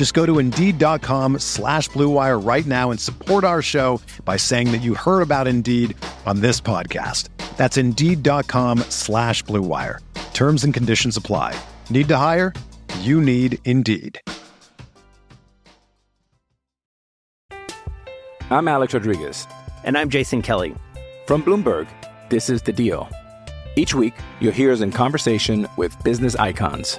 Just go to Indeed.com slash BlueWire right now and support our show by saying that you heard about Indeed on this podcast. That's Indeed.com slash BlueWire. Terms and conditions apply. Need to hire? You need Indeed. I'm Alex Rodriguez. And I'm Jason Kelly. From Bloomberg, this is The Deal. Each week, you'll hear us in conversation with business icons.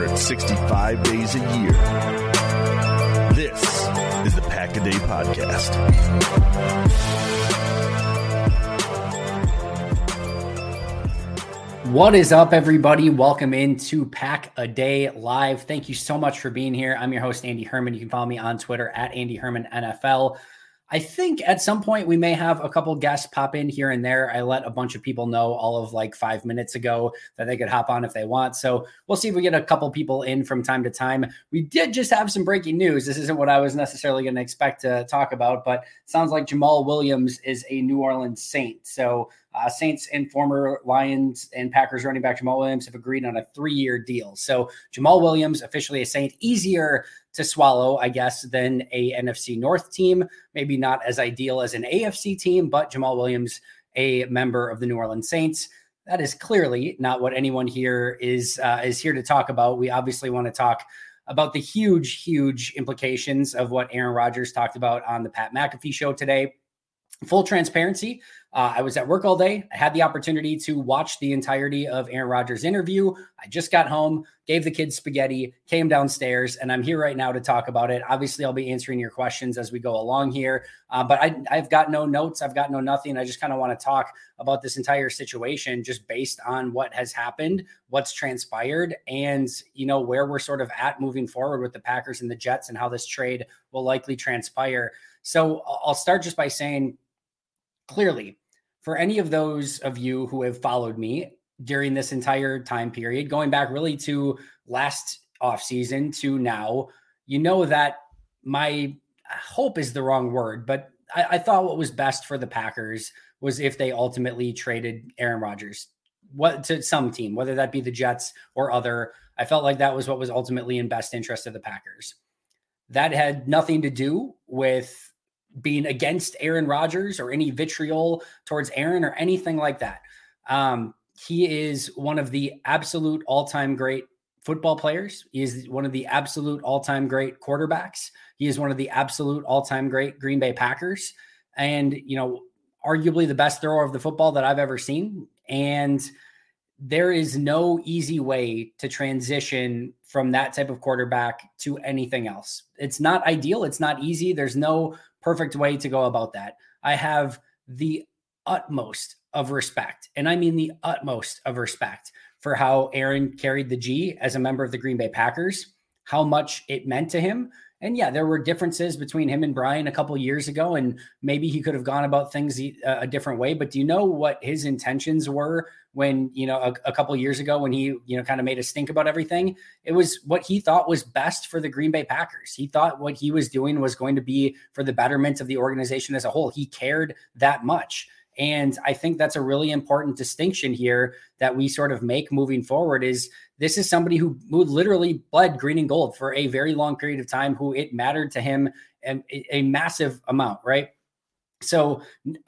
365 days a year. This is the Pack a Day Podcast. What is up, everybody? Welcome into Pack a Day Live. Thank you so much for being here. I'm your host, Andy Herman. You can follow me on Twitter at Andy Herman NFL. I think at some point we may have a couple guests pop in here and there. I let a bunch of people know all of like five minutes ago that they could hop on if they want. So we'll see if we get a couple people in from time to time. We did just have some breaking news. This isn't what I was necessarily going to expect to talk about, but sounds like Jamaal Williams is a New Orleans Saint. So uh, Saints and former Lions and Packers running back Jamaal Williams have agreed on a three year deal. So Jamaal Williams, officially a Saint, easier to swallow, I guess, than a NFC North team. Maybe not as ideal as an AFC team, but Jamaal Williams, a member of the New Orleans Saints. That is clearly not what anyone here is uh, is here to talk about. We obviously want to talk about the huge, huge implications of what Aaron Rodgers talked about on the Pat McAfee show today. Full transparency, uh, I was at work all day. I had the opportunity to watch the entirety of Aaron Rodgers' interview. I just got home, gave the kids spaghetti, came downstairs, and I'm here right now to talk about it. Obviously, I'll be answering your questions as we go along here, uh, but I, I've got no notes. I've got no nothing. I just kind of want to talk about this entire situation just based on what has happened, what's transpired, and you know where we're sort of at moving forward with the Packers and the Jets and how this trade will likely transpire. So I'll start just by saying clearly for any of those of you who have followed me during this entire time period, going back really to last offseason to now, you know that my uh, hope is the wrong word, but I, I thought what was best for the Packers was if they ultimately traded Aaron Rodgers what to some team, whether that be the Jets or other. I felt like that was what was ultimately in best interest of the Packers. That had nothing to do with being against Aaron Rodgers or any vitriol towards Aaron or anything like that. Um, he is one of the absolute all time great football players. He is one of the absolute all time great quarterbacks. He is one of the absolute all time great Green Bay Packers. And, you know, arguably the best thrower of the football that I've ever seen. And there is no easy way to transition from that type of quarterback to anything else. It's not ideal. It's not easy. There's no perfect way to go about that. I have the utmost of respect, and I mean the utmost of respect for how Aaron carried the G as a member of the Green Bay Packers, how much it meant to him. And yeah, there were differences between him and Brian a couple years ago, and maybe he could have gone about things a, a different way. But do you know what his intentions were when you know a, a couple years ago when he you know kind of made us think about everything? It was what he thought was best for the Green Bay Packers. He thought what he was doing was going to be for the betterment of the organization as a whole. He cared that much. And I think that's a really important distinction here that we sort of make moving forward is this is somebody who, who literally bled green and gold for a very long period of time, who it mattered to him a, a massive amount, right? So,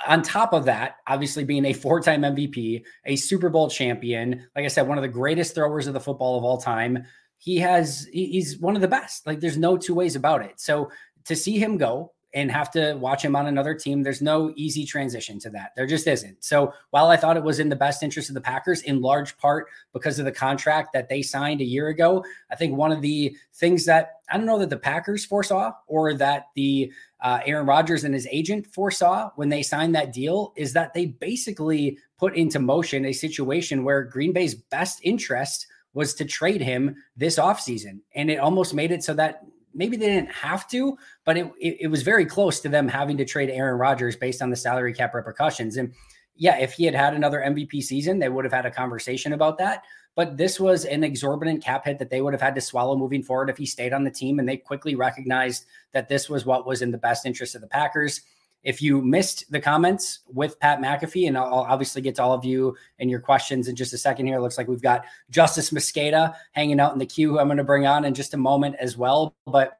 on top of that, obviously being a four time MVP, a Super Bowl champion, like I said, one of the greatest throwers of the football of all time, he has, he's one of the best. Like, there's no two ways about it. So, to see him go and have to watch him on another team, there's no easy transition to that. There just isn't. So while I thought it was in the best interest of the Packers, in large part because of the contract that they signed a year ago, I think one of the things that I don't know that the Packers foresaw or that the uh, Aaron Rodgers and his agent foresaw when they signed that deal is that they basically put into motion a situation where Green Bay's best interest was to trade him this offseason. And it almost made it so that maybe they didn't have to, but it, it, it, was very close to them having to trade Aaron Rodgers based on the salary cap repercussions. And yeah, if he had had another MVP season, they would have had a conversation about that. But this was an exorbitant cap hit that they would have had to swallow moving forward if he stayed on the team. And they quickly recognized that this was what was in the best interest of the Packers. If you missed the comments with Pat McAfee, and I'll obviously get to all of you and your questions in just a second here. It looks like we've got Justis Mosqueda hanging out in the queue, who I'm going to bring on in just a moment as well. But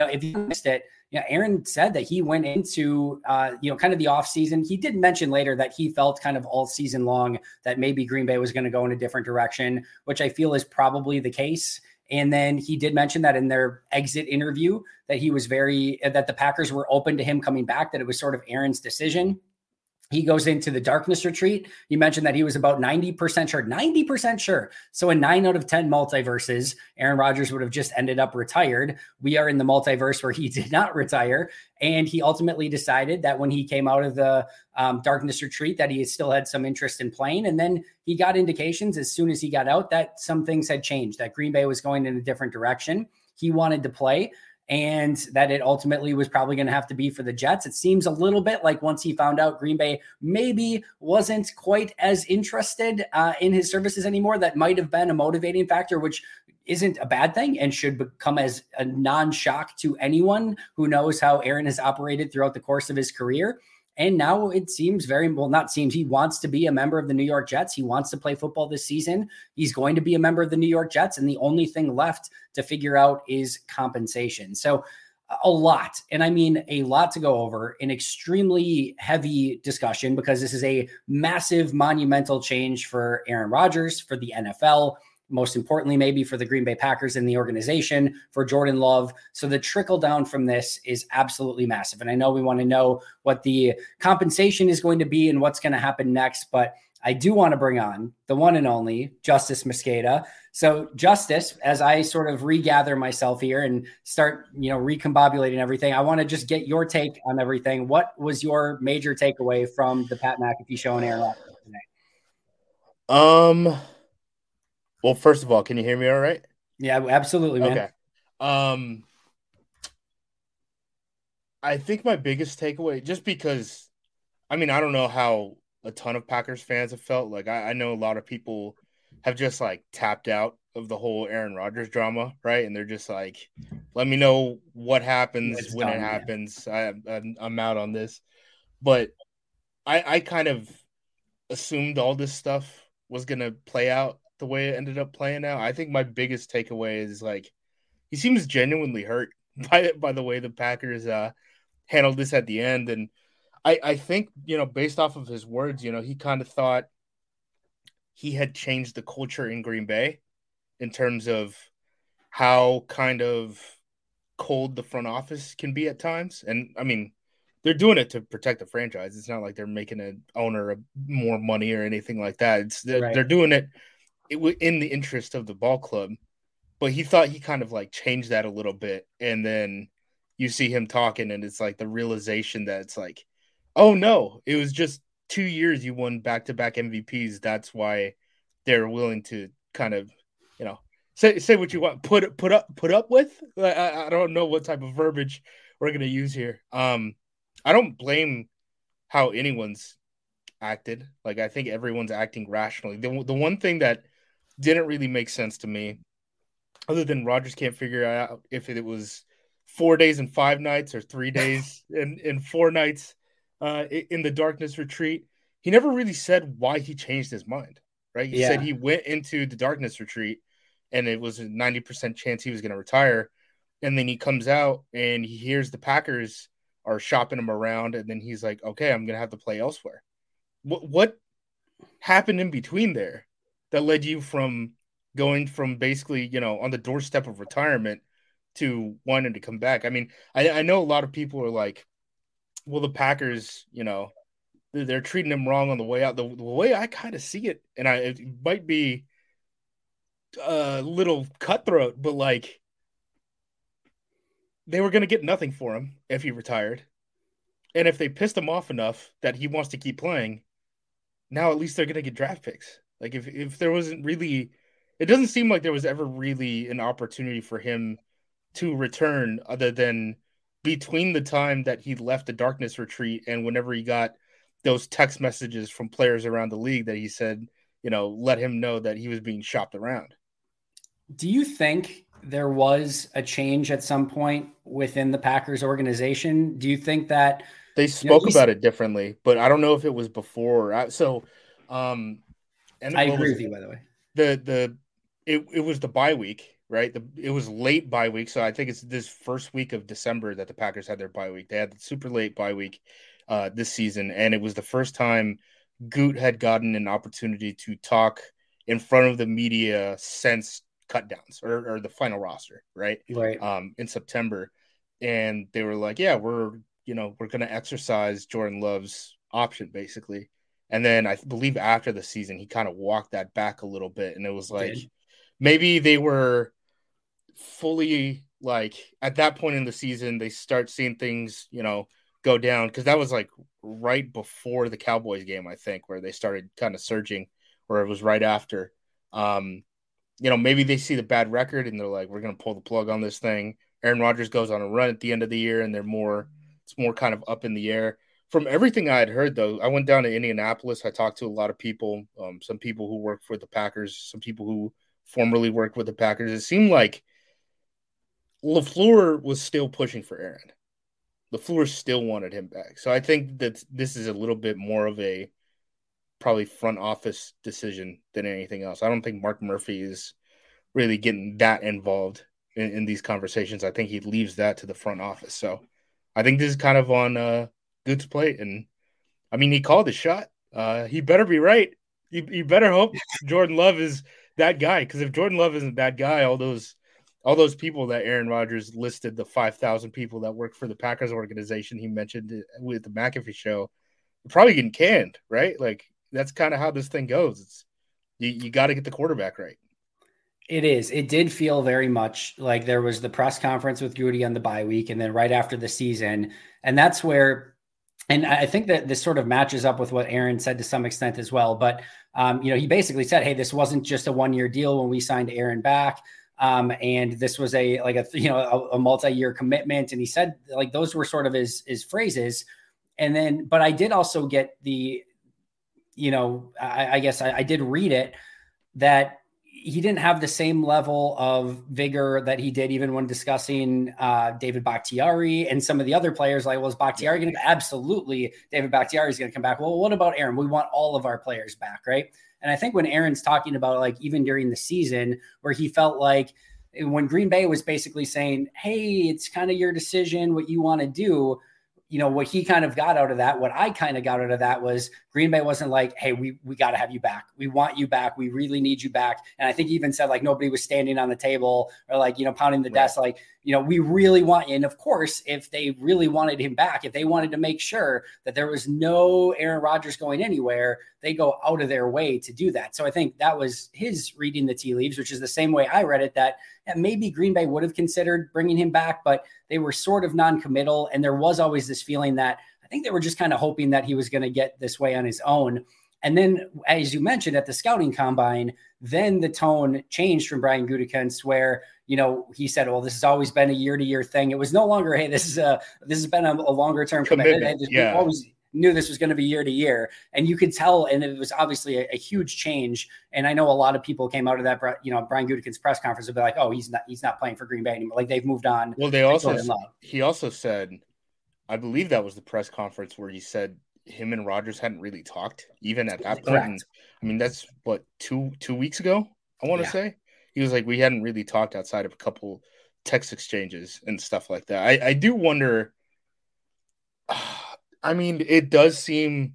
you know, if you missed it, you know, Aaron said that he went into, uh, you know, kind of the off season. He did mention later that he felt kind of all season long that maybe Green Bay was going to go in a different direction, which I feel is probably the case. And then he did mention that in their exit interview that he was very that the Packers were open to him coming back, that it was sort of Aaron's decision. He goes into the darkness retreat. You mentioned that he was about 90% sure, 90% sure. So in nine out of 10 multiverses, Aaron Rodgers would have just ended up retired. We are in the multiverse where he did not retire. And he ultimately decided that when he came out of the um, darkness retreat, that he still had some interest in playing. And then he got indications as soon as he got out that some things had changed, that Green Bay was going in a different direction. He wanted to play and that it ultimately was probably going to have to be for the Jets. It seems a little bit like once he found out Green Bay maybe wasn't quite as interested uh, in his services anymore, that might have been a motivating factor, which isn't a bad thing and should become as a non shock to anyone who knows how Aaron has operated throughout the course of his career. And now it seems very well, not seems he wants to be a member of the New York Jets. He wants to play football this season. He's going to be a member of the New York Jets. And the only thing left to figure out is compensation. So, a lot, and I mean a lot to go over, an extremely heavy discussion because this is a massive, monumental change for Aaron Rodgers, for the NFL, most importantly, maybe for the Green Bay Packers and the organization, for Jordan Love. So the trickle down from this is absolutely massive. And I know we want to know what the compensation is going to be and what's going to happen next, but I do want to bring on the one and only Justis Mosqueda. So, Justis, as I sort of regather myself here and start, you know, recombobulating everything, I want to just get your take on everything. What was your major takeaway from the Pat McAfee show and Aaron Rodgers today? Um, well, first of all, can you hear me all right? Yeah, absolutely, man. Okay. Um I think my biggest takeaway, just because I mean, I don't know how a ton of Packers fans have felt. Like I, I know a lot of people have just like tapped out of the whole Aaron Rodgers drama, right? And they're just like, let me know what happens it's when done, it happens. I, I'm, I'm out on this. But I, I kind of assumed all this stuff was going to play out the way it ended up playing out. I think my biggest takeaway is like he seems genuinely hurt by by the way the Packers uh, handled this at the end, and I I think you know based off of his words, you know he kind of thought he had changed the culture in Green Bay in terms of how kind of cold the front office can be at times, and I mean they're doing it to protect the franchise. It's not like they're making an owner more money or anything like that. It's they're, right. they're doing it it was in the interest of the ball club. But he thought he kind of like changed that a little bit, and then you see him talking, and it's like the realization that it's like, oh no, it was just two years you won back to back MVPs. That's why they're willing to kind of, you know, say say what you want, put put up put up with. I, I don't know what type of verbiage we're gonna use here. Um, I don't blame how anyone's acted. Like I think everyone's acting rationally. The the one thing that didn't really make sense to me, other than Rodgers can't figure out if it was four days and five nights or three days and, and four nights uh, in the darkness retreat. he never really said why he changed his mind, right? He Yeah. said he went into the darkness retreat and it was a 90% chance he was going to retire. And then he comes out and he hears the Packers are shopping him around. And then he's like, okay, I'm going to have to play elsewhere. What, what happened in between there that led you from going from basically, you know, on the doorstep of retirement to wanting to come back? I mean, I, I know a lot of people are like, well, the Packers, you know, they're, they're treating him wrong on the way out. The, the way I kind of see it, and I it might be a little cutthroat, but like they were going to get nothing for him if he retired. And if they pissed him off enough that he wants to keep playing, now at least they're going to get draft picks. Like if if there wasn't really it doesn't seem like there was ever really an opportunity for him to return other than between the time that he left the darkness retreat and whenever he got those text messages from players around the league that he said, you know, let him know that he was being shopped around. Do you think there was a change at some point within the Packers organization? Do you think that they spoke you know, about it differently, but I don't know if it was before. I, so, um, and I agree with you, by the way. The the it it was the bye week, right? The it was late bye week, so I think it's this first week of December that the Packers had their bye week. They had the super late bye week uh, this season, and it was the first time Goot had gotten an opportunity to talk in front of the media since cutdowns or, or the final roster, right? Right. Um, in September, and they were like, "Yeah, we're you know we're going to exercise Jordan Love's option basically." And then I believe after the season, he kind of walked that back a little bit, and it was like Did. maybe they were fully like at that point in the season they start seeing things you know go down because that was like right before the Cowboys game, I think, where they started kind of surging, or it was right after. Um, you know, maybe they see the bad record and they're like, we're going to pull the plug on this thing. Aaron Rodgers goes on a run at the end of the year, and they're more, it's more kind of up in the air. From everything I had heard, though, I went down to Indianapolis. I talked to a lot of people, um, some people who work for the Packers, some people who formerly worked with the Packers. It seemed like LaFleur was still pushing for Aaron. LaFleur still wanted him back. So I think that this is a little bit more of a probably front office decision than anything else. I don't think Mark Murphy is really getting that involved in, in these conversations. I think he leaves that to the front office. So I think this is kind of on uh, Goot's plate. And I mean, he called the shot. Uh, he better be right. You, you better hope Jordan Love is that guy. Because if Jordan Love isn't that guy, all those all those people that Aaron Rodgers listed, the 5,000 people that work for the Packers organization he mentioned with the McAfee show, probably getting canned, right? Like that's kind of how this thing goes. It's you, you got to get the quarterback right. It is. It did feel very much like there was the press conference with Goody on the bye week, and then right after the season, and that's where, and I think that this sort of matches up with what Aaron said to some extent as well. But um, you know, he basically said, "Hey, this wasn't just a one year deal when we signed Aaron back." Um, and this was a like a you know a, a, multi-year commitment and he said like those were sort of his his phrases and then but i did also get the you know i, I guess I, I did read it that he didn't have the same level of vigor that he did even when discussing uh, David Bakhtiari and some of the other players. Like, well, is Bakhtiari going to absolutely David Bakhtiari is going to come back? Well, what about Aaron? We want all of our players back, right? And I think when Aaron's talking about like even during the season where he felt like when Green Bay was basically saying, "Hey, it's kind of your decision what you want to do." You know, what he kind of got out of that, what I kind of got out of that was Green Bay wasn't like, "Hey, we we got to have you back. We want you back. We really need you back." And I think he even said like nobody was standing on the table or like, you know, pounding the right. desk like, you know, we really want you. And of course, if they really wanted him back, if they wanted to make sure that there was no Aaron Rodgers going anywhere, they go out of their way to do that. So I think that was his reading the tea leaves, which is the same way I read it that maybe Green Bay would have considered bringing him back, but they were sort of non-committal. And there was always this feeling that think they were just kind of hoping that he was going to get this way on his own. And then, as you mentioned at the scouting combine, then the tone changed from Brian Gutekunst, where you know he said, "Well, this has always been a year-to-year thing." It was no longer, "Hey, this is a this has been a, a longer-term commitment." commitment. Yeah. We always knew this was going to be year to year, and you could tell, and it was obviously a, a, huge change. And I know a lot of people came out of that, you know, Brian Gutekunst's press conference would be like, "Oh, he's not he's not playing for Green Bay anymore. Like they've moved on." Well, they also he also said, I believe that was the press conference where he said him and Rodgers hadn't really talked, even at that point. I mean, that's what two two weeks ago. I want to Yeah. say he was like, we hadn't really talked outside of a couple text exchanges and stuff like that. I, I do wonder. I mean, it does seem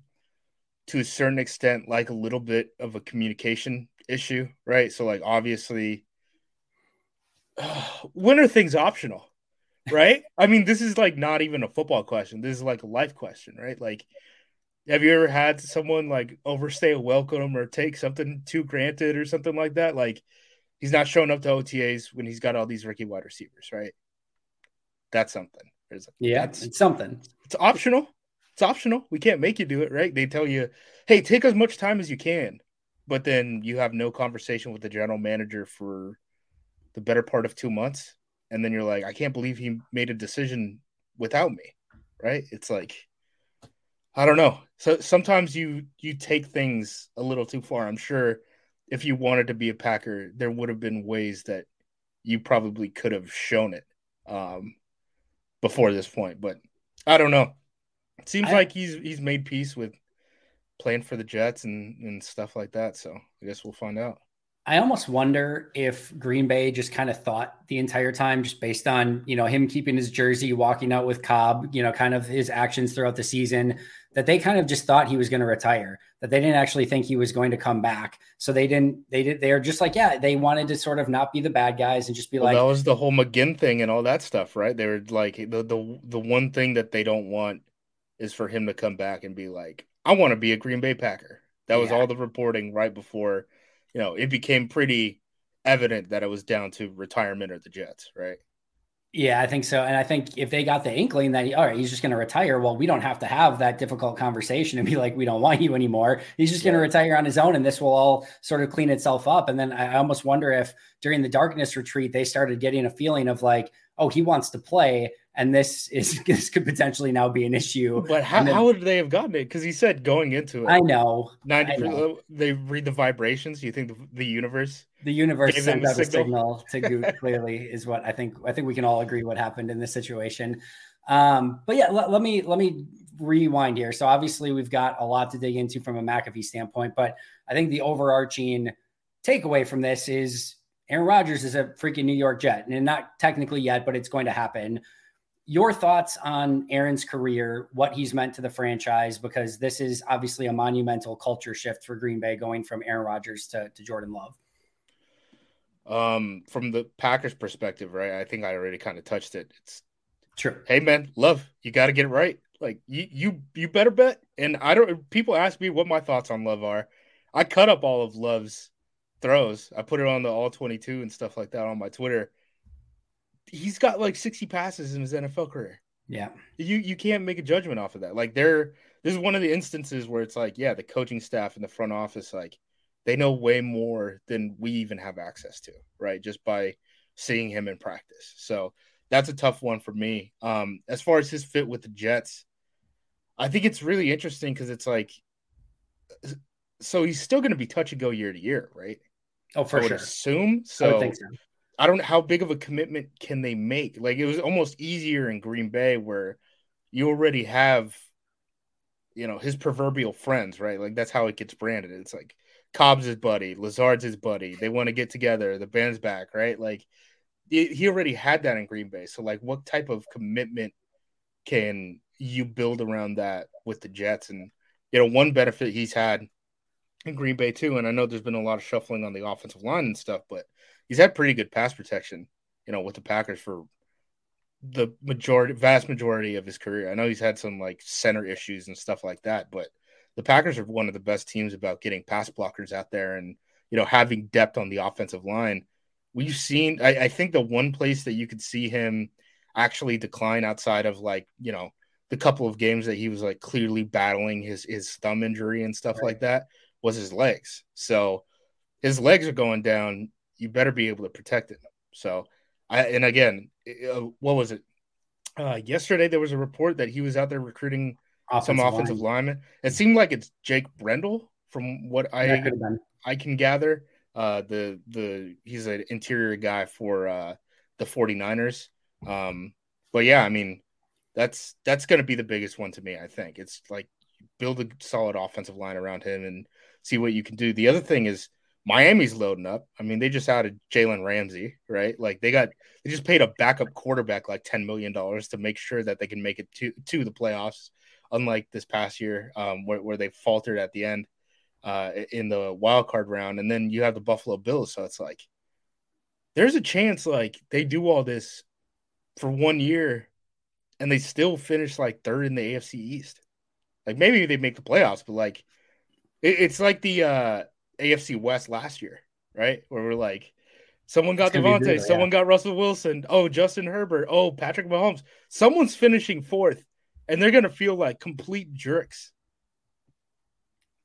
to a certain extent like a little bit of a communication issue, right? So, like, obviously, when are things optional, right? I mean, this is like not even a football question. This is like a life question, right? Like, have you ever had someone like overstay a welcome or take something too granted or something like that? Like, he's not showing up to OTAs when he's got all these rookie wide receivers, right? That's something. There's, Yeah, that's, it's something. it's optional. It's optional. We can't make you do it, right? They tell you, hey, take as much time as you can, but then you have no conversation with the general manager for the better part of two months. And then you're like, I can't believe he made a decision without me, right? It's like, I don't know. So sometimes you you take things a little too far. I'm sure if you wanted to be a Packer, there would have been ways that you probably could have shown it um, before this point. But I don't know. It seems I- like he's he's made peace with playing for the Jets and and stuff like that. So I guess we'll find out. I almost wonder if Green Bay just kind of thought the entire time, just based on you know him keeping his jersey, walking out with Cobb, you know, kind of his actions throughout the season, that they kind of just thought he was going to retire. That they didn't actually think he was going to come back. So they didn't. They did. They're just like, yeah, they wanted to sort of not be the bad guys and just be Well, like, that was the whole McGinn thing and all that stuff, right? They were like the the the one thing that they don't want is for him to come back and be like, I want to be a Green Bay Packer. That was Yeah. all the reporting right before, you know, it became pretty evident that it was down to retirement or the Jets, right? Yeah, I think so. And I think if they got the inkling that, all right, he's just going to retire, well, we don't have to have that difficult conversation and be like, we don't want you anymore. He's just going to retire on his own and this will all sort of clean itself up. And then I almost wonder if during the darkness retreat, they started getting a feeling of like, oh, he wants to play. And this is this could potentially now be an issue. But how, then- how would they have gotten it? Because he said going into it, I know 90 I know. they read the vibrations. You think the, the universe the universe sent out a signal. signal to clearly is what I think I think we can all agree what happened in this situation. Um, but yeah, let, let me let me rewind here. So obviously we've got a lot to dig into from a McAfee standpoint, but I think the overarching takeaway from this is Aaron Rodgers is a freaking New York Jet, and not technically yet, but it's going to happen. Your thoughts on Aaron's career, what he's meant to the franchise, because this is obviously a monumental culture shift for Green Bay going from Aaron Rodgers to, to Jordan Love. um from the Packers perspective, right? I think I already kind of touched it. It's True. hey man, love, you got to get it right. Like you, you, you better bet. And I don't. People ask me what my thoughts on Love are. I cut up all of Love's throws. I put it on the all twenty two and stuff like that on my Twitter. He's got like sixty passes in his NFL career. Yeah. You, you can't make a judgment off of that. Like there, this is one of the instances where it's like, yeah, the coaching staff and the front office, like they know way more than we even have access to, right? Just by seeing him in practice. So that's a tough one for me. Um, as far as his fit with the Jets, I think it's really interesting because it's like, so he's still going to be touch and go year to year, right? Oh, I for would sure. assume. I So think so. I don't know how big of a commitment can they make. Like it was almost easier in Green Bay where you already have, you know, his proverbial friends, right? Like that's how it gets branded. It's like Cobb's his buddy, Lazard's his buddy. They want to get together. The band's back, right? Like he he already had that in Green Bay. So like, what type of commitment can you build around that with the Jets? And you know, one benefit he's had in Green Bay too, and I know there's been a lot of shuffling on the offensive line and stuff, but he's had pretty good pass protection, you know, with the Packers for the majority, vast majority of his career. I know he's had some like center issues and stuff like that, but the Packers are one of the best teams about getting pass blockers out there and you know having depth on the offensive line. We've seen, I, I think, the one place that you could see him actually decline outside of like you know the couple of games that he was like clearly battling his his thumb injury and stuff like that was his legs. So his legs are going down. You better be able to protect it. So I and again, uh, what was it? Uh, yesterday there was a report that he was out there recruiting some Offensive offensive line. linemen. It seemed like it's Jake Brendel from what I could have been. I can gather. Uh, the the he's an interior guy for uh, the 49ers. Um, but yeah, I mean that's that's going to be the biggest one to me. I think it's like build a solid offensive line around him and see what you can do. The other thing is Miami's loading up. I mean, they just added Jalen Ramsey, right? Like they got they just paid a backup quarterback like ten million dollars to make sure that they can make it to to the playoffs. Unlike this past year, um, where where they faltered at the end uh, in the wild card round, and then you have the Buffalo Bills. So it's like there's a chance like they do all this for one year, and they still finish like third in the AFC East. Like maybe they make the playoffs, but like it, it's like the uh, AFC West last year, right? Where we're like, someone got brutal, someone yeah. got Russell Wilson, oh Justin Herbert, oh Patrick Mahomes. Someone's finishing fourth, and they're gonna feel like complete jerks.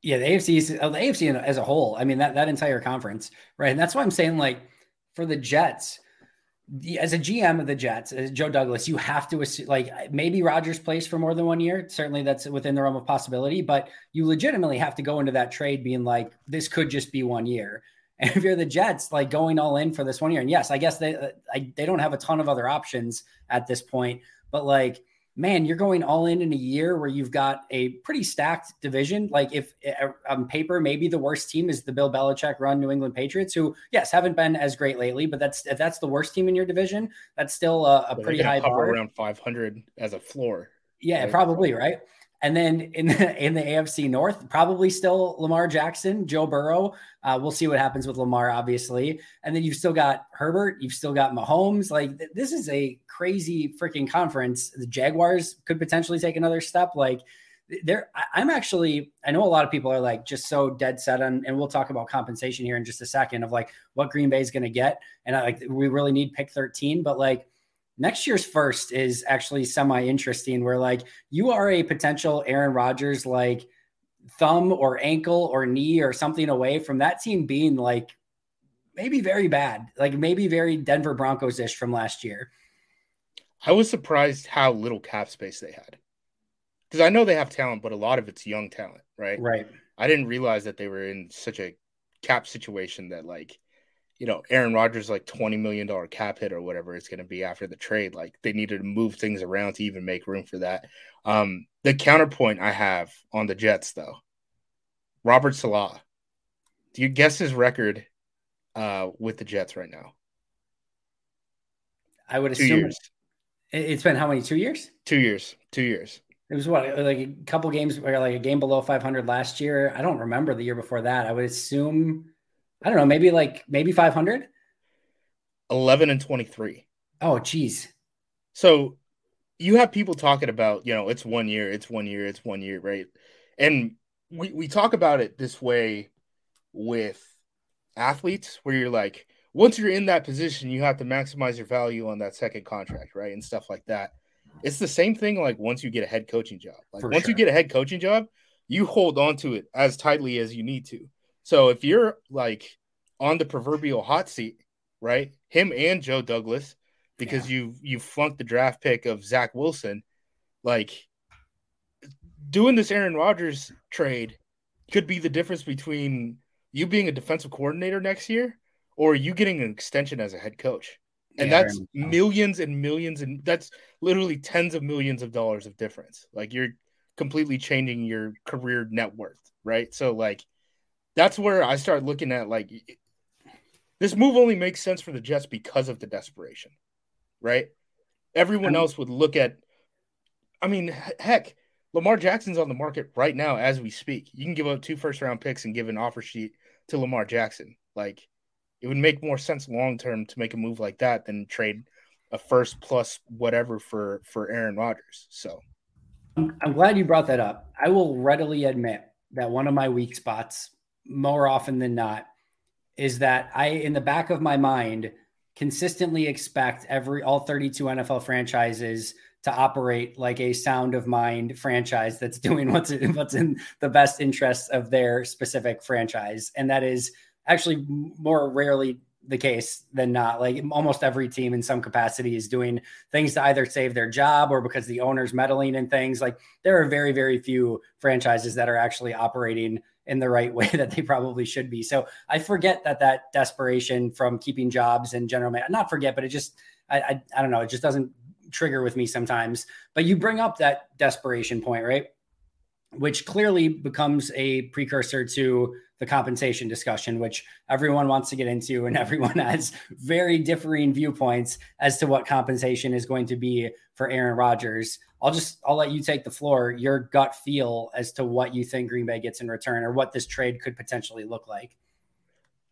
Yeah, the AFC, uh, the AFC as a whole. I mean that that entire conference, right? And that's why I'm saying like for the Jets, as a GM of the Jets, Joe Douglas, you have to assume, like maybe Rodgers plays for more than one year. Certainly, that's within the realm of possibility. But you legitimately have to go into that trade being like, this could just be one year. And if you're the Jets, like going all in for this one year, and yes, I guess they uh, I, they don't have a ton of other options at this point, but like man, you're going all in in a year where you've got a pretty stacked division. Like if uh, on paper, maybe the worst team is the Bill Belichick run New England Patriots, who yes haven't been as great lately, but that's if that's the worst team in your division, that's still a, a pretty high bar. Around 500 as a floor. Yeah, probably right. And then in the, in the AFC North, probably still Lamar Jackson, Joe Burrow. Uh, we'll see what happens with Lamar, obviously. And then you've still got Herbert, you've still got Mahomes. Like th- this is a crazy freaking conference. The Jaguars could potentially take another step. Like there, I'm actually. I know a lot of people are like just so dead set on, and we'll talk about compensation here in just a second of like what Green Bay is going to get, and I, like we really need pick 13, but like next year's first is actually semi interesting where like you are a potential Aaron Rodgers like thumb or ankle or knee or something away from that team being like maybe very bad, like maybe very Denver Broncos ish from last year. I was surprised how little cap space they had. Because I know they have talent, but a lot of it's young talent, right? Right. I didn't realize that they were in such a cap situation that like you know, Aaron Rodgers like twenty million dollar cap hit or whatever it's going to be after the trade. Like they needed to move things around to even make room for that. Um, the counterpoint I have on the Jets though, Robert Saleh. Do you guess his record uh, with the Jets right now? I would two assume years. it's been how many? Two years? Two years. Two years. It was what like a couple games, or like a game below 500 last year. I don't remember the year before that. I would assume I don't know, maybe like maybe 500? 11 and 23. Oh, geez. So you have people talking about, you know, it's one year, it's one year, it's one year, right? And we, we talk about it this way with athletes where you're like, once you're in that position, you have to maximize your value on that second contract, right? And stuff like that. It's the same thing like once you get a head coaching job. Like For once sure. you get a head coaching job, you hold on to it as tightly as you need to. So if you're like on the proverbial hot seat, right? Him and Joe Douglas, because yeah. you you flunked the draft pick of Zach Wilson, like doing this Aaron Rodgers trade could be the difference between you being a defensive coordinator next year or you getting an extension as a head coach. And yeah, that's millions and millions and that's literally tens of millions of dollars of difference. Like you're completely changing your career net worth, right? So like that's where I start looking at like this move only makes sense for the Jets because of the desperation, right? Everyone else would look at. I mean, heck, Lamar Jackson's on the market right now as we speak. You can give up two first round picks and give an offer sheet to Lamar Jackson. Like, it would make more sense long term to make a move like that than trade a first plus whatever for for Aaron Rodgers. So, I'm glad you brought that up. I will readily admit that one of my weak spots more often than not is that I, in the back of my mind, consistently expect every all 32 NFL franchises to operate like a sound of mind franchise that's doing what's in, what's in the best interests of their specific franchise, and that is actually more rarely the case than not. Like almost every team in some capacity is doing things to either save their job or because the owner's meddling in things. Like there are very, very few franchises that are actually operating in the right way that they probably should be. So I forget that that desperation from keeping jobs and general not forget, but it just, I, I, I don't know, it just doesn't trigger with me sometimes. But you bring up that desperation point, right? which clearly becomes a precursor to the compensation discussion, which everyone wants to get into, and everyone has very differing viewpoints as to what compensation is going to be for Aaron Rodgers. I'll just I'll let you take the floor. Your gut feel as to what you think Green Bay gets in return, or what this trade could potentially look like.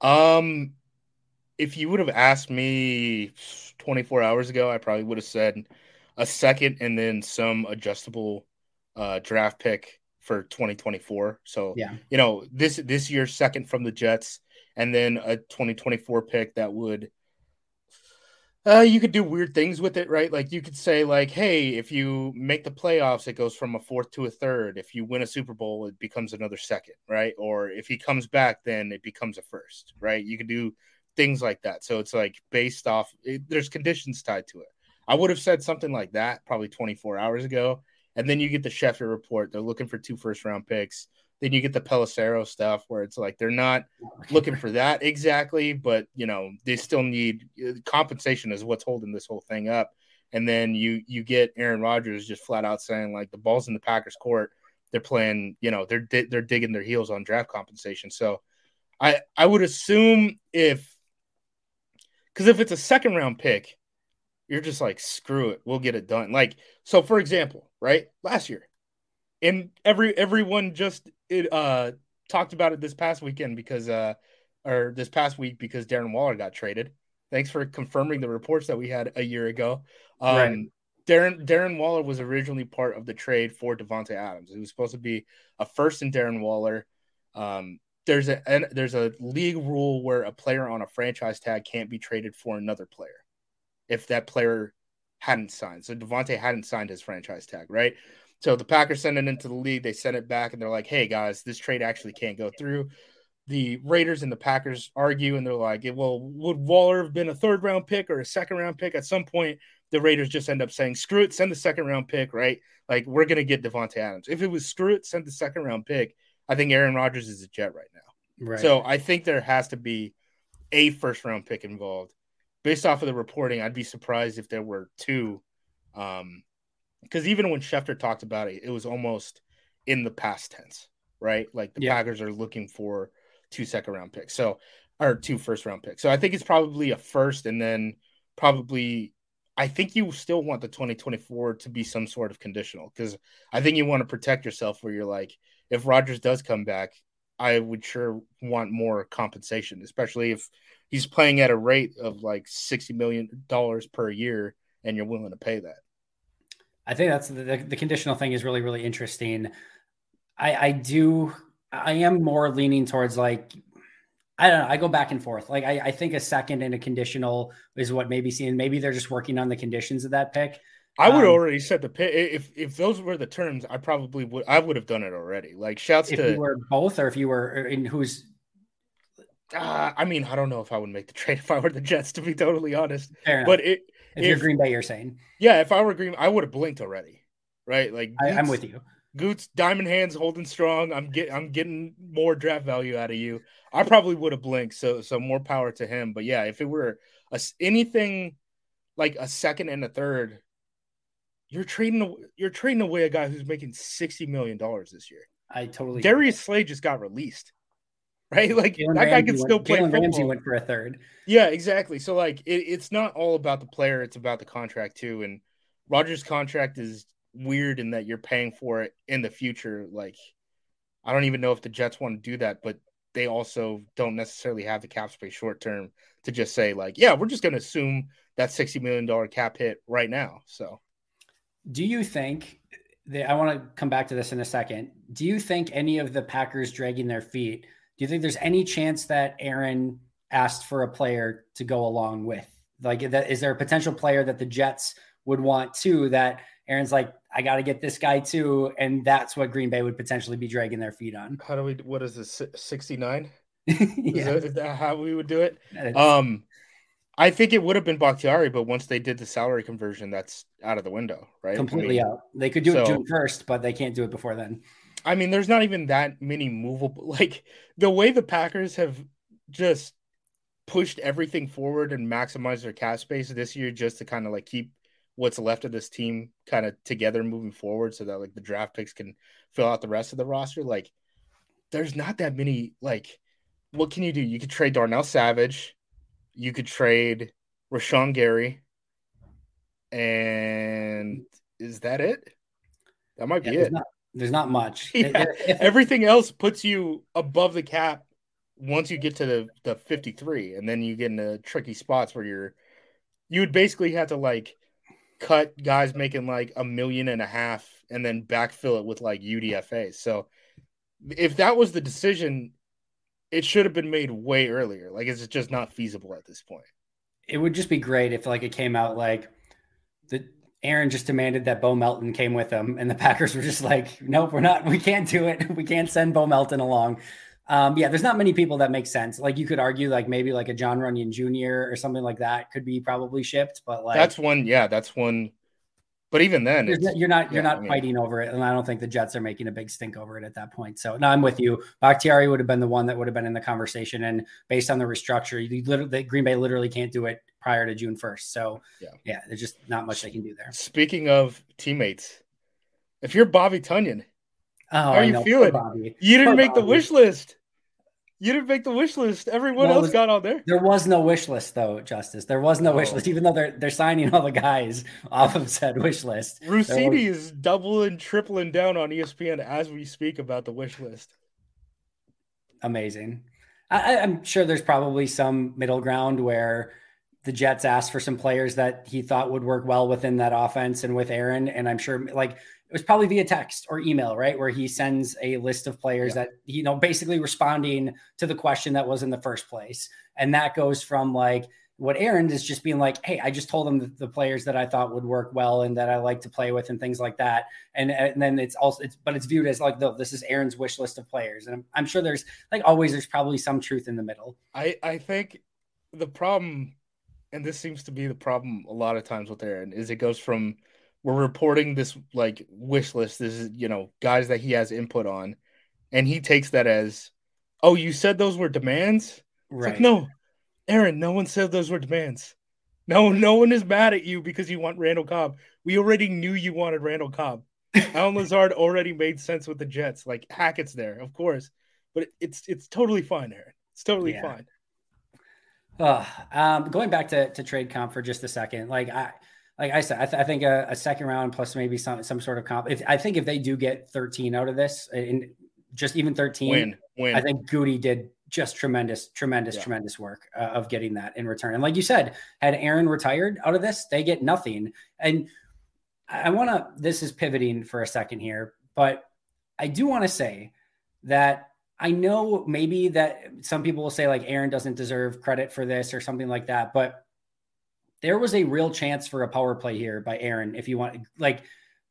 Um, if you would have asked me 24 hours ago, I probably would have said a second and then some adjustable uh, draft pick for 2024. So yeah, you know this this year's second from the Jets, and then a 2024 pick that would uh, you could do weird things with it, right? Like you could say, like, hey, if you make the playoffs, it goes from a fourth to a third. If you win a Super Bowl, it becomes another second, right? Or if he comes back, then it becomes a first, right? You could do things like that. So it's like based off. It, there's conditions tied to it. I would have said something like that probably 24 hours ago, and then you get the Schefter report. They're looking for two first round picks. Then you get the Pelissero stuff where it's like they're not looking for that exactly, but you know they still need uh, compensation is what's holding this whole thing up. And then you you get Aaron Rodgers just flat out saying like the ball's in the Packers court. They're playing, you know, they're they're digging their heels on draft compensation. So I I would assume if because if it's a second round pick, you're just like screw it, we'll get it done. Like so, for example, right last year, and every everyone just it uh talked about it this past weekend because uh or this past week because Darren Waller got traded. Thanks for confirming the reports that we had a year ago. Um right. Darren Darren Waller was originally part of the trade for Davante Adams. It was supposed to be a first in Darren Waller. Um, there's a there's a league rule where a player on a franchise tag can't be traded for another player if that player hadn't signed. So Davante hadn't signed his franchise tag, right? So the Packers send it into the league. They send it back, and they're like, "Hey guys, this trade actually can't go through." The Raiders and the Packers argue, and they're like, "Well, would Waller have been a third round pick or a second round pick?" At some point, the Raiders just end up saying, "Screw it, send the second round pick." Right? Like we're gonna get Davante Adams. If it was screw it, send the second round pick. I think Aaron Rodgers is a Jet right now. Right. So I think there has to be a first round pick involved. Based off of the reporting, I'd be surprised if there were two. Um, because even when Schefter talked about it, it was almost in the past tense, right? Like the yeah. Packers are looking for two second round picks, so or two first round picks. So I think it's probably a first, and then probably I think you still want the 2024 to be some sort of conditional because I think you want to protect yourself where you're like, if Rodgers does come back, I would sure want more compensation, especially if he's playing at a rate of like $60 million per year and you're willing to pay that. I think that's the, the conditional thing is really, really interesting. I, I do, I am more leaning towards like, I don't know. I go back and forth. Like, I, I think a second and a conditional is what maybe seeing. Maybe they're just working on the conditions of that pick. I would um, already set the pit If if those were the terms, I probably would. I would have done it already. Like, shouts if to you were both, or if you were in who's. Uh, I mean, I don't know if I would make the trade if I were the Jets, to be totally honest. But it if, if, you're Green Bay, you're saying. Yeah, if I were Green, I would have blinked already, right? Like I, am with you. Goots, diamond hands holding strong. I'm get, I'm getting more draft value out of you. I probably would have blinked. So, so more power to him. But yeah, if it were a, anything like a second and a third, you're trading you're trading away a guy who's making sixty million dollars this year. I totally. Darius Slay just got released right? Like Jalen that guy can still went, play Jalen football. Ramsey went for a third. Yeah, exactly. So like it, it's not all about the player; it's about the contract too. And Rodgers' contract is weird in that you're paying for it in the future. Like I don't even know if the Jets want to do that, but they also don't necessarily have the cap space short term to just say like, yeah, we're just going to assume that sixty million dollar cap hit right now. So, do you think? That, I want to come back to this in a second. Do you think any of the Packers dragging their feet? Do you think there's any chance that Aaron asked for a player to go along with? Like, is there a potential player that the Jets would want too? That Aaron's like, I got to get this guy too, and that's what Green Bay would potentially be dragging their feet on. How do we? What is this? Sixty nine? yeah. Is, that how we would do it? Um, I think it would have been Bakhtiari, but once they did the salary conversion, that's out of the window, right? Completely I mean, out. They could do so, it June first, but they can't do it before then. I mean, there's not even that many movable. Like the way the Packers have just pushed everything forward and maximized their cap space this year, just to kind of like keep what's left of this team kind of together moving forward so that like the draft picks can fill out the rest of the roster, like there's not that many like what can you do? You could trade Darnell Savage, you could trade Rashan Gary, and is that it? That might Yeah, be there's it. not there's not much. Yeah. Everything else puts you above the cap once you get to the, the 53, and then you get into tricky spots where you're you would basically have to like cut guys making like a million and a half and then backfill it with like UDFA. So if that was the decision, it should have been made way earlier. Like it's just not feasible at this point. it would just be great if like it came out like the Aaron just demanded that Bo Melton came with him, and the Packers were just like, "Nope, we're not. We can't do it. We can't send Bo Melton along." Um, yeah, there's not many people that make sense. Like you could argue, like maybe like a Jon Runyan Jr. or something like that could be probably shipped, but like that's one, yeah, that's one. But even then, no- you're not you're yeah, not I mean- fighting over it, and I don't think the Jets are making a big stink over it at that point. So no, I'm with you. Bakhtiari would have been the one that would have been in the conversation, and based on the restructure, you literally, the Green Bay literally can't do it prior to June 1st. So Yeah. yeah, there's just not much they can do there. speaking of teammates, if you're Bobby Tonyan, Oh, how are I you know. Feeling? Bobby. You didn't Poor make the wish list. You didn't make the wish list. Everyone Well, else was- got on there. There was no wish list though, Justis. There was no wish Oh. list, even though they're they're signing all the guys off of said wish list. There was- is doubling, tripling down on ESPN as we speak about the wish list. amazing. I- I'm sure there's probably some middle ground where the Jets asked for some players that he thought would work well within that offense and with Aaron. And I'm sure like it was probably via text or email, right? Where he sends a list of players that, you know, basically responding to the question that was in the first place. And that goes from like what Aaron is just being like, Hey, I just told him the, players that I thought would work well and that I like to play with and things like that. And, and then it's also, it's, but it's viewed as like, the, this is Aaron's wish list of players. And I'm, I'm sure there's like always, there's probably some truth in the middle. I, I think the problem, and this seems to be the problem a lot of times with Aaron, is it goes from we're reporting this like wish list, this is, you know, guys that he has input on, and he takes that as, oh, you said those were demands? Right. like, no, Aaron, no one said those were demands. No, no one is mad at you because you want Randall Cobb. We already knew you wanted Randall Cobb. Allen Lazard already made sense with the Jets. Like Hackett's there, of course, but it's it's totally fine, Aaron. It's totally Yeah. fine. Uh, um, going back to, to trade comp for just a second, like I, like I said, I, th- I think a, a second round plus maybe some some sort of comp. If I think if they do get 13 out of this, and just even 13, Win, win. I think Goody did just tremendous, tremendous, Yeah. tremendous work uh, of getting that in return. And like you said, had Aaron retired out of this, they get nothing. And I, I want to. This is pivoting for a second here, but I do want to say that I know maybe that some people will say like Aaron doesn't deserve credit for this or something like that, but there was a real chance for a power play here by Aaron. If you want, like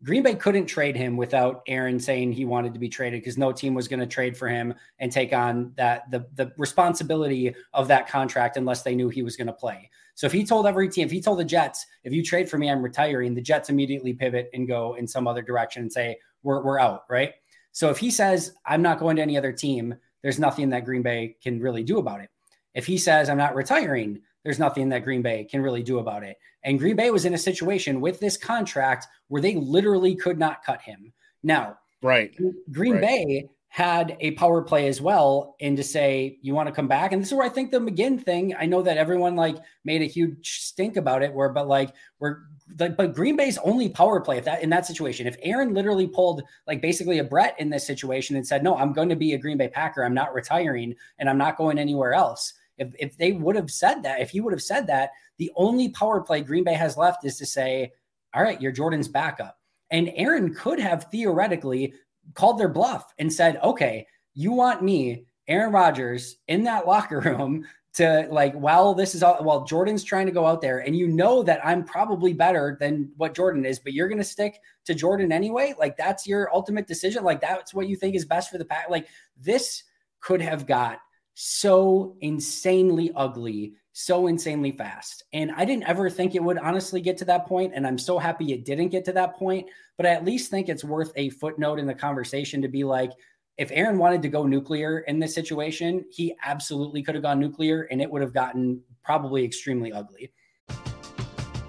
Green Bay couldn't trade him without Aaron saying he wanted to be traded because no team was going to trade for him and take on that the the responsibility of that contract unless they knew he was going to play. So if he told every team, if he told the Jets, if you trade for me, I'm retiring, the Jets immediately pivot and go in some other direction and say we're we're out, right? So if he says I'm not going to any other team, there's nothing that Green Bay can really do about it. If he says I'm not retiring, there's nothing that Green Bay can really do about it. And Green Bay was in a situation with this contract where they literally could not cut him. Now, Right. Green Right. Bay had a power play as well, and to say you want to come back, and this is where I think the McGinn thing. I know that everyone like made a huge stink about it, where but like we're like, but Green Bay's only power play if that in that situation, if Aaron literally pulled like basically a Brett in this situation and said, "No, I'm going to be a Green Bay Packer. I'm not retiring, and I'm not going anywhere else." If if they would have said that, if he would have said that, the only power play Green Bay has left is to say, "All right, you're Jordan's backup." And Aaron could have theoretically called their bluff and said, okay, you want me, Aaron Rodgers, in that locker room to like, while this is all, while Jordan's trying to go out there and you know that I'm probably better than what Jordan is, but you're going to stick to Jordan anyway. Like, that's your ultimate decision. Like, that's what you think is best for the pack. Like, this could have got so insanely ugly so insanely fast. And I didn't ever think it would honestly get to that point, And I'm so happy it didn't get to that point. But I at least think it's worth a footnote in the conversation to be like, if Aaron wanted to go nuclear in this situation, he absolutely could have gone nuclear and it would have gotten probably extremely ugly.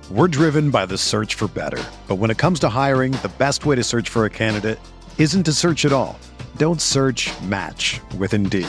We're driven by the search for better. But when it comes to hiring, the best way to search for a candidate isn't to search at all. Don't search match with Indeed.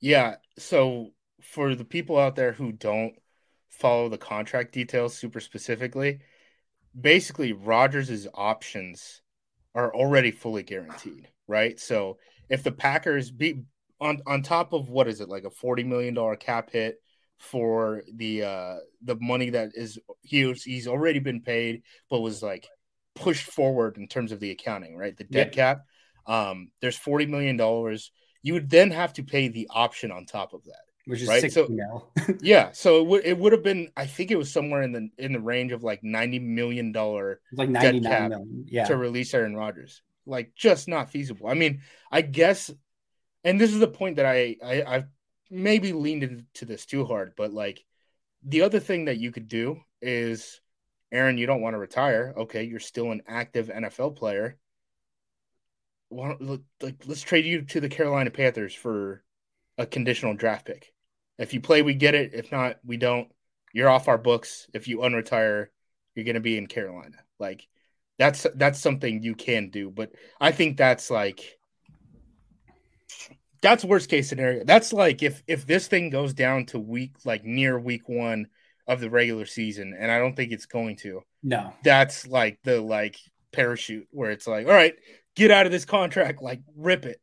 Yeah. So for the people out there who don't follow the contract details super specifically, basically Rodgers' options are already fully guaranteed, right? So if the Packers be on on top of what is it like a forty million dollar cap hit for the uh the money that is he was, he's already been paid but was like pushed forward in terms of the accounting, right? The dead cap. Um, there's forty million dollars. You would then have to pay the option on top of that. which is Right, 60 so-. Yeah, so it would it would have been I think it was somewhere in the in the range of like ninety million dollar like dead cap. Yeah. to release Aaron Rodgers. Like just not feasible. I mean, I guess, and this is the point that I I I've maybe leaned into this too hard, but like the other thing that you could do is, Aaron, you don't want to retire. Okay, you're still an active NFL player. Why don't, like let's trade you to the Carolina Panthers for a conditional draft pick. If you play, we get it. If not, we don't. You're off our books. If you unretire, you're going to be in Carolina. Like that's that's something you can do, but I think that's like that's worst case scenario. That's like if if this thing goes down to week like near week 1 of the regular season and I don't think it's going to. No. That's like the like parachute where it's like, all right, get out of this contract, like rip it.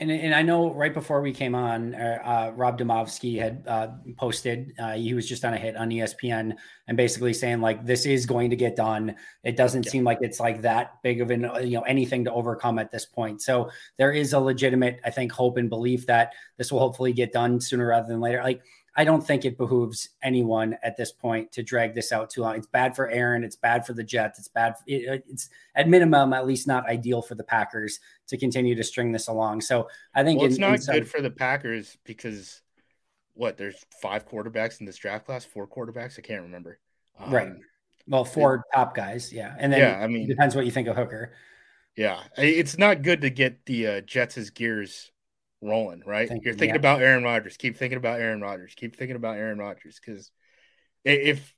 And, and I know right before we came on, uh, uh, Rob Demovsky had uh, posted, uh, he was just on a hit on ESPN and basically saying like, this is going to get done. It doesn't seem like it's like that big of an, uh, you know, anything to overcome at this point. So there is a legitimate, I think, hope and belief that this will hopefully get done sooner rather than later. Like, I don't think it behooves anyone at this point to drag this out too long. It's bad for Aaron. It's bad for the Jets. It's bad. It, it's at minimum, at least not ideal for the Packers to continue to string this along. So I think Well, it's in- not inside- good for the Packers because what there's five quarterbacks in this draft class, four quarterbacks. I can't remember. Um, Right. Well, four top guys, yeah, and then Yeah, I mean- it depends what you think of Hooker. Yeah, it's not good to get the uh, Jets' gears rolling. Right, Thinking, you're thinking yeah. about Aaron Rodgers. Keep thinking about Aaron Rodgers. Keep thinking about Aaron Rodgers because if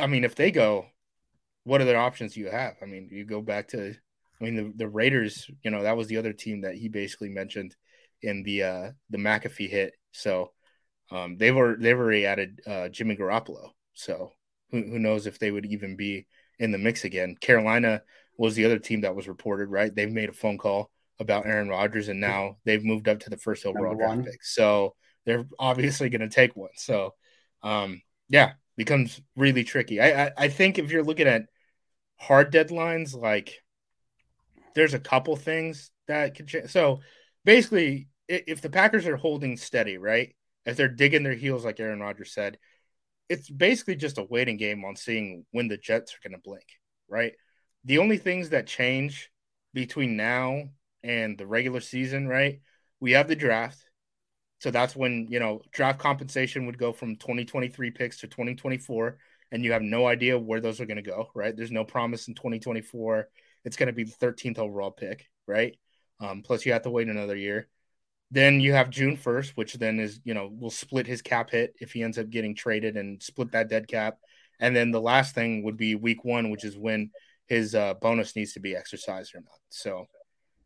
I mean if they go, what other options do you have? I mean, you go back to I mean the, the Raiders. You know that was the other team that he basically mentioned in the uh, the McAfee hit. So um, they've already, they've already added uh, Jimmy Garoppolo. So who, who knows if they would even be in the mix again? Carolina was the other team that was reported, right? They've made a phone call about Aaron Rodgers, and now they've moved up to the first overall draft pick. So they're obviously going to take one. So, um, yeah, becomes really tricky. I, I I think if you're looking at hard deadlines, like there's a couple things that could change. So basically, if the Packers are holding steady, right? If they're digging their heels, like Aaron Rodgers said, it's basically just a waiting game on seeing when the Jets are going to blink, right? The only things that change between now and the regular season, right? We have the draft, So that's when, you know, draft compensation would go from 2023 picks to 2024 and you have no idea where those are going to go, right? There's no promise in 2024 it's going to be the 13th overall pick, right? Um, plus you have to wait another year. Then you have June 1st, which then is, you know, will split his cap hit if he ends up getting traded and split that dead cap. And then the last thing would be week one, which is when his uh, bonus needs to be exercised or not. So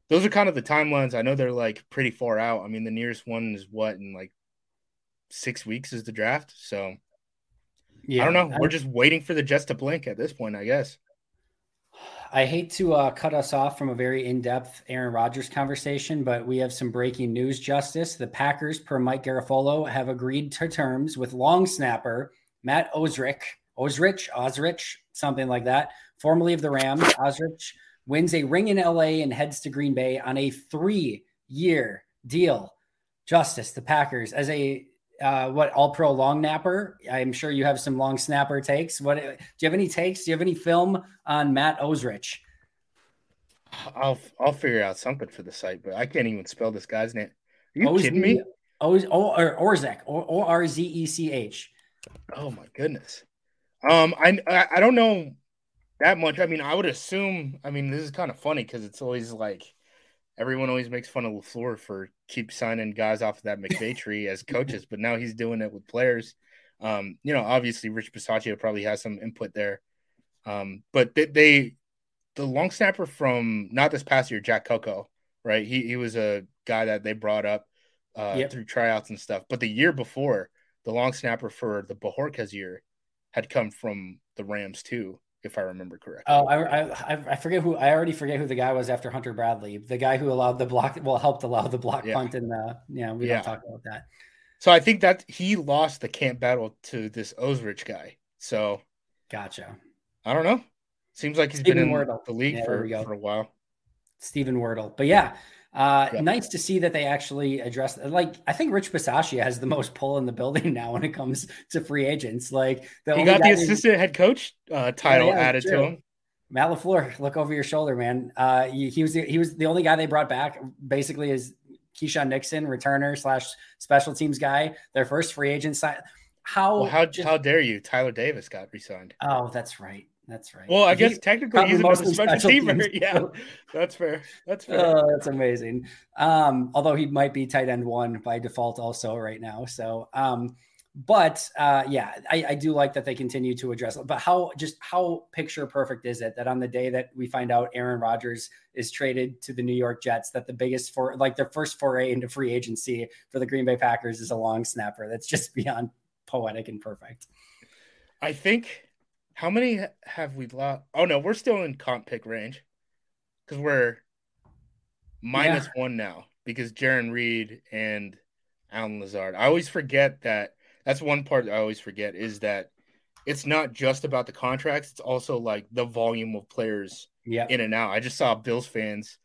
those are kind of the timelines. I know they're like pretty far out. I mean, the nearest one is what in like six weeks is the draft. So yeah, I don't know. We're just waiting for the Jets to blink at this point, I guess. I hate to uh, cut us off from a very in depth Aaron Rodgers conversation, but we have some breaking news, Justis. The Packers, per Mike Garafolo, have agreed to terms with long snapper Matt Osrich, Osrich, Osrich, something like that, formerly of the Rams. Osrich wins a ring in LA and heads to Green Bay on a three year deal. Justis, the Packers, as a uh, what all pro long napper. I'm sure you have some long snapper takes. What do you have any takes? Do you have any film on Matt Osrich? I'll I'll figure out something for the site, but I can't even spell this guy's name. Are you O-Z- kidding me? O or Orzech O R Z E C H. Oh my goodness. Um, I I don't know that much. I mean, I would assume. I mean, this is kind of funny because it's always like everyone always makes fun of LaFleur for keep signing guys off of that McVay tree as coaches, but now he's doing it with players. Um, you know, obviously Rich Bisaccia probably has some input there. Um, but they, they, the long snapper from not this past year, Jack Coco, right? He he was a guy that they brought up uh, yep. through tryouts and stuff. But the year before, the long snapper for the Bojorquez year had come from the Rams too if I remember correctly. Oh, I, I, I forget who I already forget who the guy was after Hunter Bradley, the guy who allowed the block, well, helped allow the block yeah. punt, and the yeah, we yeah. don't talk about that. So I think that he lost the camp battle to this Osrich guy. So, gotcha. I don't know. Seems like he's Steven been in Wirtel. the league yeah, for, for a while. Steven Wirtel, but yeah, uh, yep. Nice to see that they actually address. Like, I think Rich Bisaccia has the most pull in the building now when it comes to free agents. Like, the he got the assistant head coach uh, title yeah, yeah, added to him. Matt LaFleur, look over your shoulder, man. Uh, he, he was the, he was the only guy they brought back. Basically, is Keisean Nixon, returner slash special teams guy. Their first free agent sign. How well, how just, how dare you? Tyler Davis got resigned. Oh, that's right. That's right. Well, I guess he, technically he's a special, special teamer. Yeah, that's fair. That's fair. Oh, that's amazing. Um, although he might be tight end one by default also right now. So, um, but uh, yeah, I, I, do like that they continue to address it. But how just how picture perfect is it that on the day that we find out Aaron Rodgers is traded to the New York Jets, that the biggest for like their first foray into free agency for the Green Bay Packers is a long snapper. That's just beyond poetic and perfect. I think how many have we lost? Oh no, we're still in comp pick range because we're minus yeah. one now because Jarran Reed and Allen Lazard. I always forget that. That's one part I always forget is that it's not just about the contracts; it's also like the volume of players yeah. in and out. I just saw Bills fans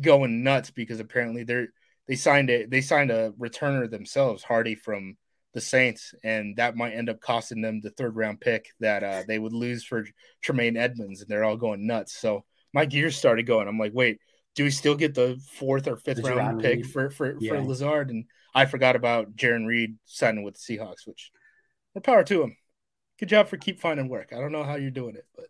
going nuts because apparently they're they signed a they signed a returner themselves, Hardy from the Saints, and that might end up costing them the third round pick that uh, they would lose for Tremaine Edmunds, and they're all going nuts. So my gears started going. I'm like, wait, do we still get the fourth or fifth round Jarran pick Reed. for for, yeah. for Lazard? And I forgot about Jarran Reed signing with the Seahawks, which more power to him. Good job for keep finding work. I don't know how you're doing it, but.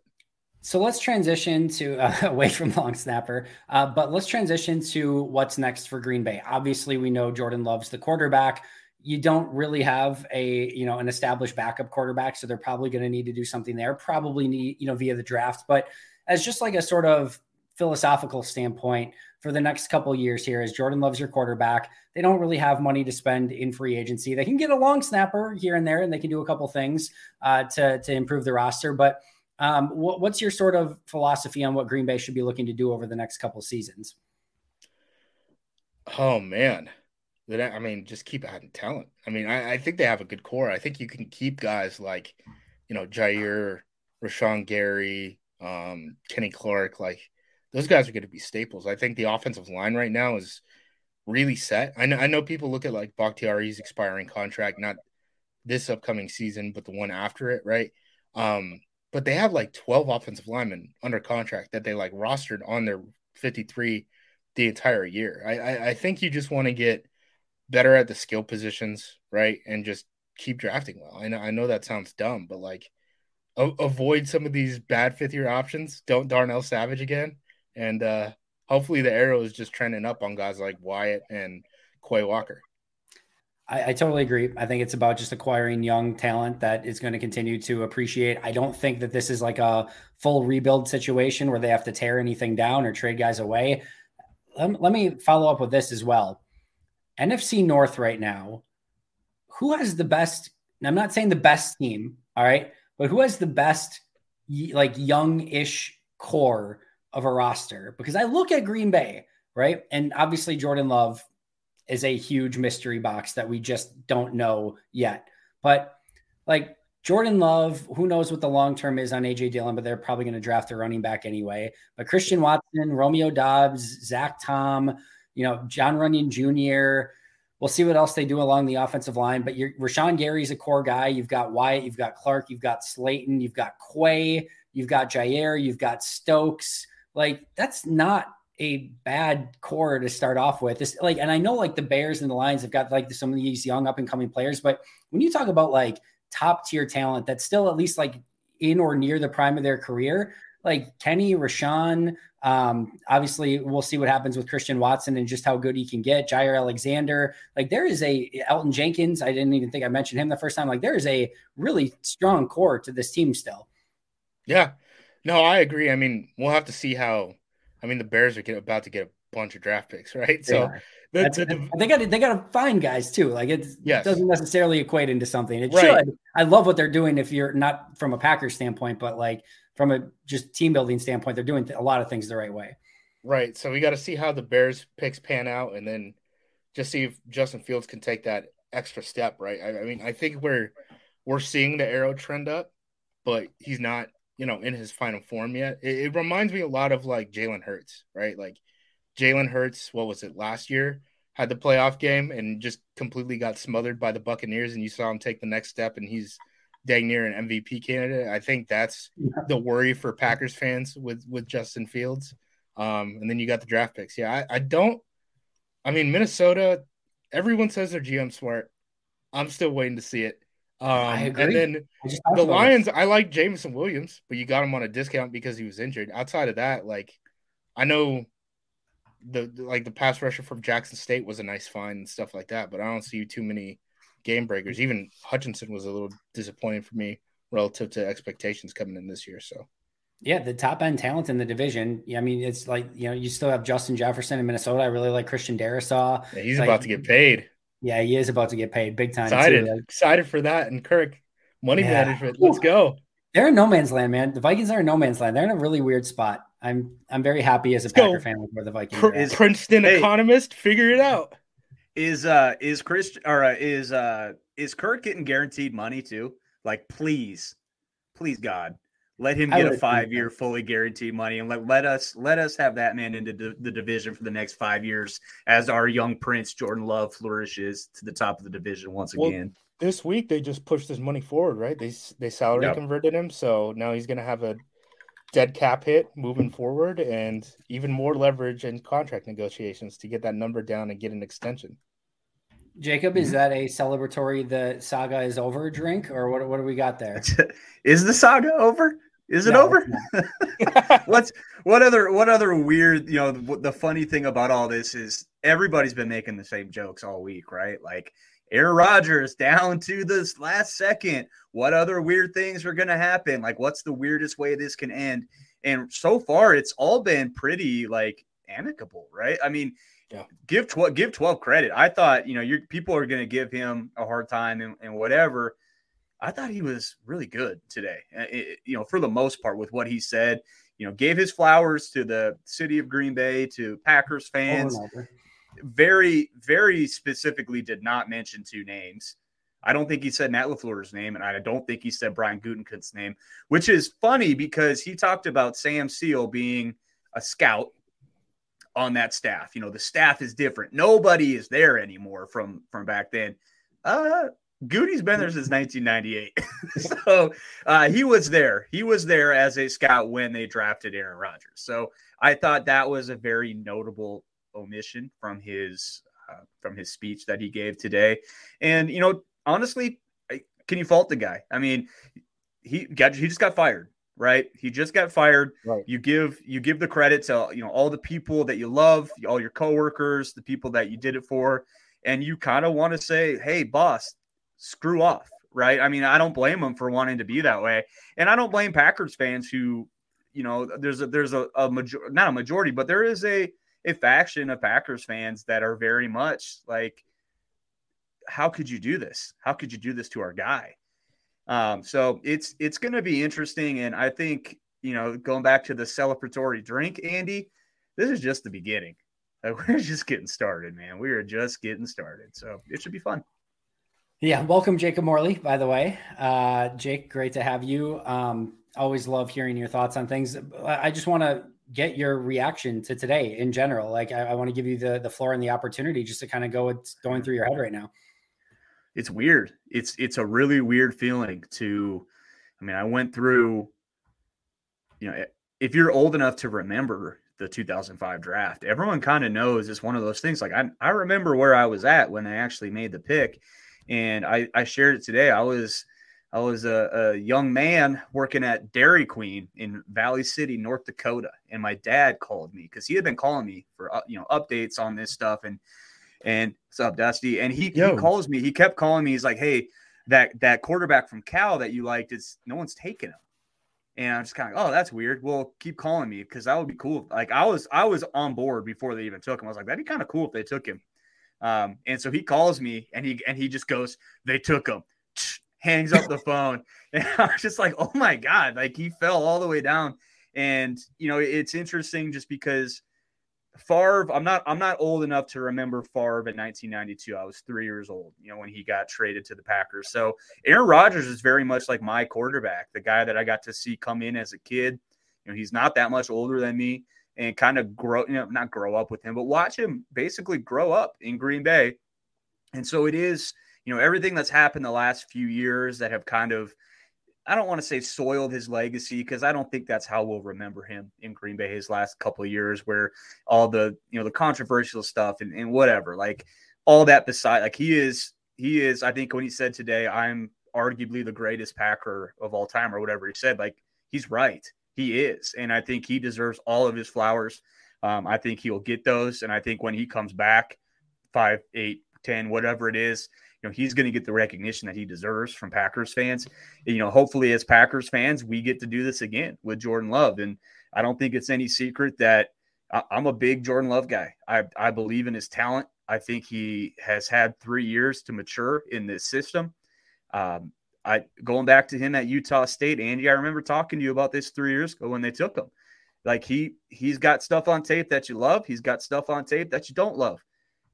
So let's transition to uh, away from long snapper, uh, but let's transition to what's next for Green Bay. Obviously, we know Jordan loves the quarterback you don't really have a you know an established backup quarterback so they're probably going to need to do something there probably need you know via the draft. But as just like a sort of philosophical standpoint for the next couple years here as jordan loves your quarterback they don't really have money to spend in free agency. They can get a long snapper here and there and they can do a couple things uh, to, to improve the roster. But um, what, what's your sort of philosophy on what green bay should be looking to do over the next couple seasons? Oh man that I mean, just keep adding talent. I mean, I, I, think they have a good core. I think you can keep guys like, you know, Jaire, Rashan Gary, um, Kenny Clark. Like those guys are going to be staples. I think the offensive line right now is really set. I know, I know people look at like Bakhtiari's expiring contract, not this upcoming season, but the one after it, right? Um, but they have like 12 offensive linemen under contract that they like rostered on their 53 the entire year. I, I, I think you just want to get better at the skill positions, right? And just keep drafting well. I know I know that sounds dumb, but like a- avoid some of these bad fifth year options. Don't Darnell Savage again, and uh hopefully the arrow is just trending up on guys like Wyatt and Quay Walker. I, I, totally agree. I think it's about just acquiring young talent that is going to continue to appreciate. I don't think that this is like a full rebuild situation where they have to tear anything down or trade guys away. Let, let me follow up with this as well. NFC North right now, who has the best? I'm not saying the best team, all right, but who has the best, like young-ish core of a roster? Because I look at Green Bay, right, and obviously Jordan Love is a huge mystery box that we just don't know yet. But like Jordan Love, who knows what the long term is on AJ Dillon, but they're probably going to draft a running back anyway. But Christian Watson, Romeo Doubs, Zach Tom, you know, Jon Runyan Jr. We'll see what else they do along the offensive line. But you're, Rashan Gary's a core guy. You've got Wyatt, you've got Clark, you've got Slaton, you've got Quay, you've got Jaire, you've got Stokes. Like that's not a bad core to start off with. This like, and I know like the Bears and the Lions have got like some of these young up and coming players, but when you talk about like top tier talent that's still at least like in or near the prime of their career, like Kenny, Rashan, um, obviously we'll see what happens with Christian Watson and just how good he can get. Jaire Alexander, like there is a Elgton Jenkins. I didn't even think I mentioned him the first time. Like there is a really strong core to this team still. Yeah, no, I agree. I mean, we'll have to see how I mean, the Bears are get, about to get a bunch of draft picks, right? They so the, the, they got they got to find guys too. Like yes. it doesn't necessarily equate into something. It right. should. I love what they're doing. If you're not from a Packers standpoint, but like from a just team building standpoint, they're doing a lot of things the right way. Right. So we got to see how the Bears picks pan out, and then just see if Justin Fields can take that extra step. Right. I, I mean, I think we're we're seeing the arrow trend up, but he's not you know, in his final form yet. It, it reminds me a lot of like Jalen Hurts, right? Like Jalen Hurts, what was it last year? Had the playoff game and just completely got smothered by the Buccaneers, and you saw him take the next step, and he's dang near an MVP candidate. I think that's the worry for Packers fans with with Justin Fields. Um, and then you got the draft picks. Yeah, I, I don't. I mean, Minnesota. Everyone says they're GM smart. I'm still waiting to see it. Um. And then the Lions, I like Jameson Williams, but you got him on a discount because he was injured. Outside of that, like I know the, the like the pass rusher from Jackson State was a nice find and stuff like that, but I don't see too many game breakers. Even Hutchinson was a little disappointing for me relative to expectations coming in this year. So yeah, the top end talent in the division. Yeah, I mean, it's like you know, you still have Justin Jefferson in Minnesota. I really like Christian Darrisaw. Yeah, he's like, about to get paid. Yeah, he is about to get paid big time. Excited, too. excited for that. And Kirk, money yeah. management. Let's go. They're in no man's land, man. The Vikings are in no man's land. They're in a really weird spot. I'm I'm very happy as a Let's Packer go. fan with where the Vikings Pr- is. Princeton hey, economist, figure it out. Is uh is Chris or uh, is uh is Kirk getting guaranteed money too? Like, please, please, God, let him get a five year fully guaranteed money and let, let us let us have that man into the, the division for the next five years as our young prince Jordan Love flourishes to the top of the division once well, again. This week they just pushed his money forward, right? They they salary yep. converted him, so now he's gonna have a dead cap hit moving forward and even more leverage in contract negotiations to get that number down and get an extension. Jacob, is mm-hmm. that a celebratory the saga is over drink or what what do we got there? is the saga over? Is it no, over? What's what other what other weird? You know, the, the funny thing about all this is everybody's been making the same jokes all week, right? Like Aaron Rodgers down to this last second. What other weird things are going to happen? Like, what's the weirdest way this can end? And so far, it's all been pretty like amicable, right? I mean, yeah. give twelve give twelve credit. I thought you know your people are going to give him a hard time and, and whatever. I thought he was really good today. Uh, it, you know, for the most part, with what he said, you know, gave his flowers to the city of Green Bay, to Packers fans. Oh, very, very specifically did not mention two names. I don't think he said Matt LaFleur's name, and I don't think he said Brian Gutekunst's name, which is funny because he talked about Sam Seale being a scout on that staff. You know, the staff is different. Nobody is there anymore from from back then. Uh, Goody's been there since 1998. so uh, he was there. He was there as a scout when they drafted Aaron Rodgers. So I thought that was a very notable omission from his uh, from his speech that he gave today. And you know, honestly, can you fault the guy? I mean, he got he just got fired, right? He just got fired. Right. You give you give the credit to you know all the people that you love, all your coworkers, the people that you did it for, and you kind of want to say, "Hey, boss, screw off." Right? I mean, I don't blame him for wanting to be that way, and I don't blame Packers fans who, you know, there's a there's a, a major not a majority, but there is a a faction of Packers fans that are very much like, how could you do this? How could you do this to our guy? Um, so it's it's going to be interesting, and I think you know going back to the celebratory drink, Andy, this is just the beginning. Like, we're just getting started, man. We are just getting started, so it should be fun. Yeah, welcome, Jacob Morley. By the way, uh, Jake, great to have you. Um, always love hearing your thoughts on things. I just want to get your reaction to today in general. Like, I, I want to give you the the floor and the opportunity just to kind of go what's going through your head right now it's weird. It's it's a really weird feeling to I mean, I went through you know, if you're old enough to remember the 2005 draft, everyone kind of knows it's one of those things like I I remember where I was at when I actually made the pick and I I shared it today. I was I was a, a young man working at Dairy Queen in Valley City, North Dakota, and my dad called me because he had been calling me for uh, you know updates on this stuff and and what's up, Dusty? And he, he calls me. He kept calling me. He's like, "Hey, that that quarterback from Cal that you liked is no one's taking him." And I'm just kind of, oh, that's weird. Well, keep calling me because that would be cool. Like I was, I was on board before they even took him. I was like, that'd be kind of cool if they took him. Um, and so he calls me and he and he just goes, they took him, hangs up the phone, and I was just like, oh my god, like he fell all the way down. And you know, it's interesting just because Favre, I'm not I'm not old enough to remember Favre in 1992. I was three years old, you know, when he got traded to the Packers. So Aaron Rodgers is very much like my quarterback, the guy that I got to see come in as a kid. You know, he's not that much older than me, and kind of grow, you know, not grow up with him, but watch him basically grow up in Green Bay. And so it is, you know, everything that's happened the last few years that have kind of I don't want to say soiled his legacy because I don't think that's how we'll remember him in Green Bay his last couple of years, where all the you know the controversial stuff and, and whatever, like all that beside, like he is he is. I think when he said today, I'm arguably the greatest Packer of all time, or whatever he said, like he's right, he is, and I think he deserves all of his flowers. Um, I think he'll get those, and I think when he comes back, five, eight, ten, whatever it is, you know he's going to get the recognition that he deserves from Packers fans. You know, hopefully as Packers fans, we get to do this again with Jordan Love. And I don't think it's any secret that I'm a big Jordan Love guy. I, I believe in his talent. I think he has had three years to mature in this system. Um, I going back to him at Utah State, Andy. I remember talking to you about this three years ago when they took him. Like he he's got stuff on tape that you love. He's got stuff on tape that you don't love,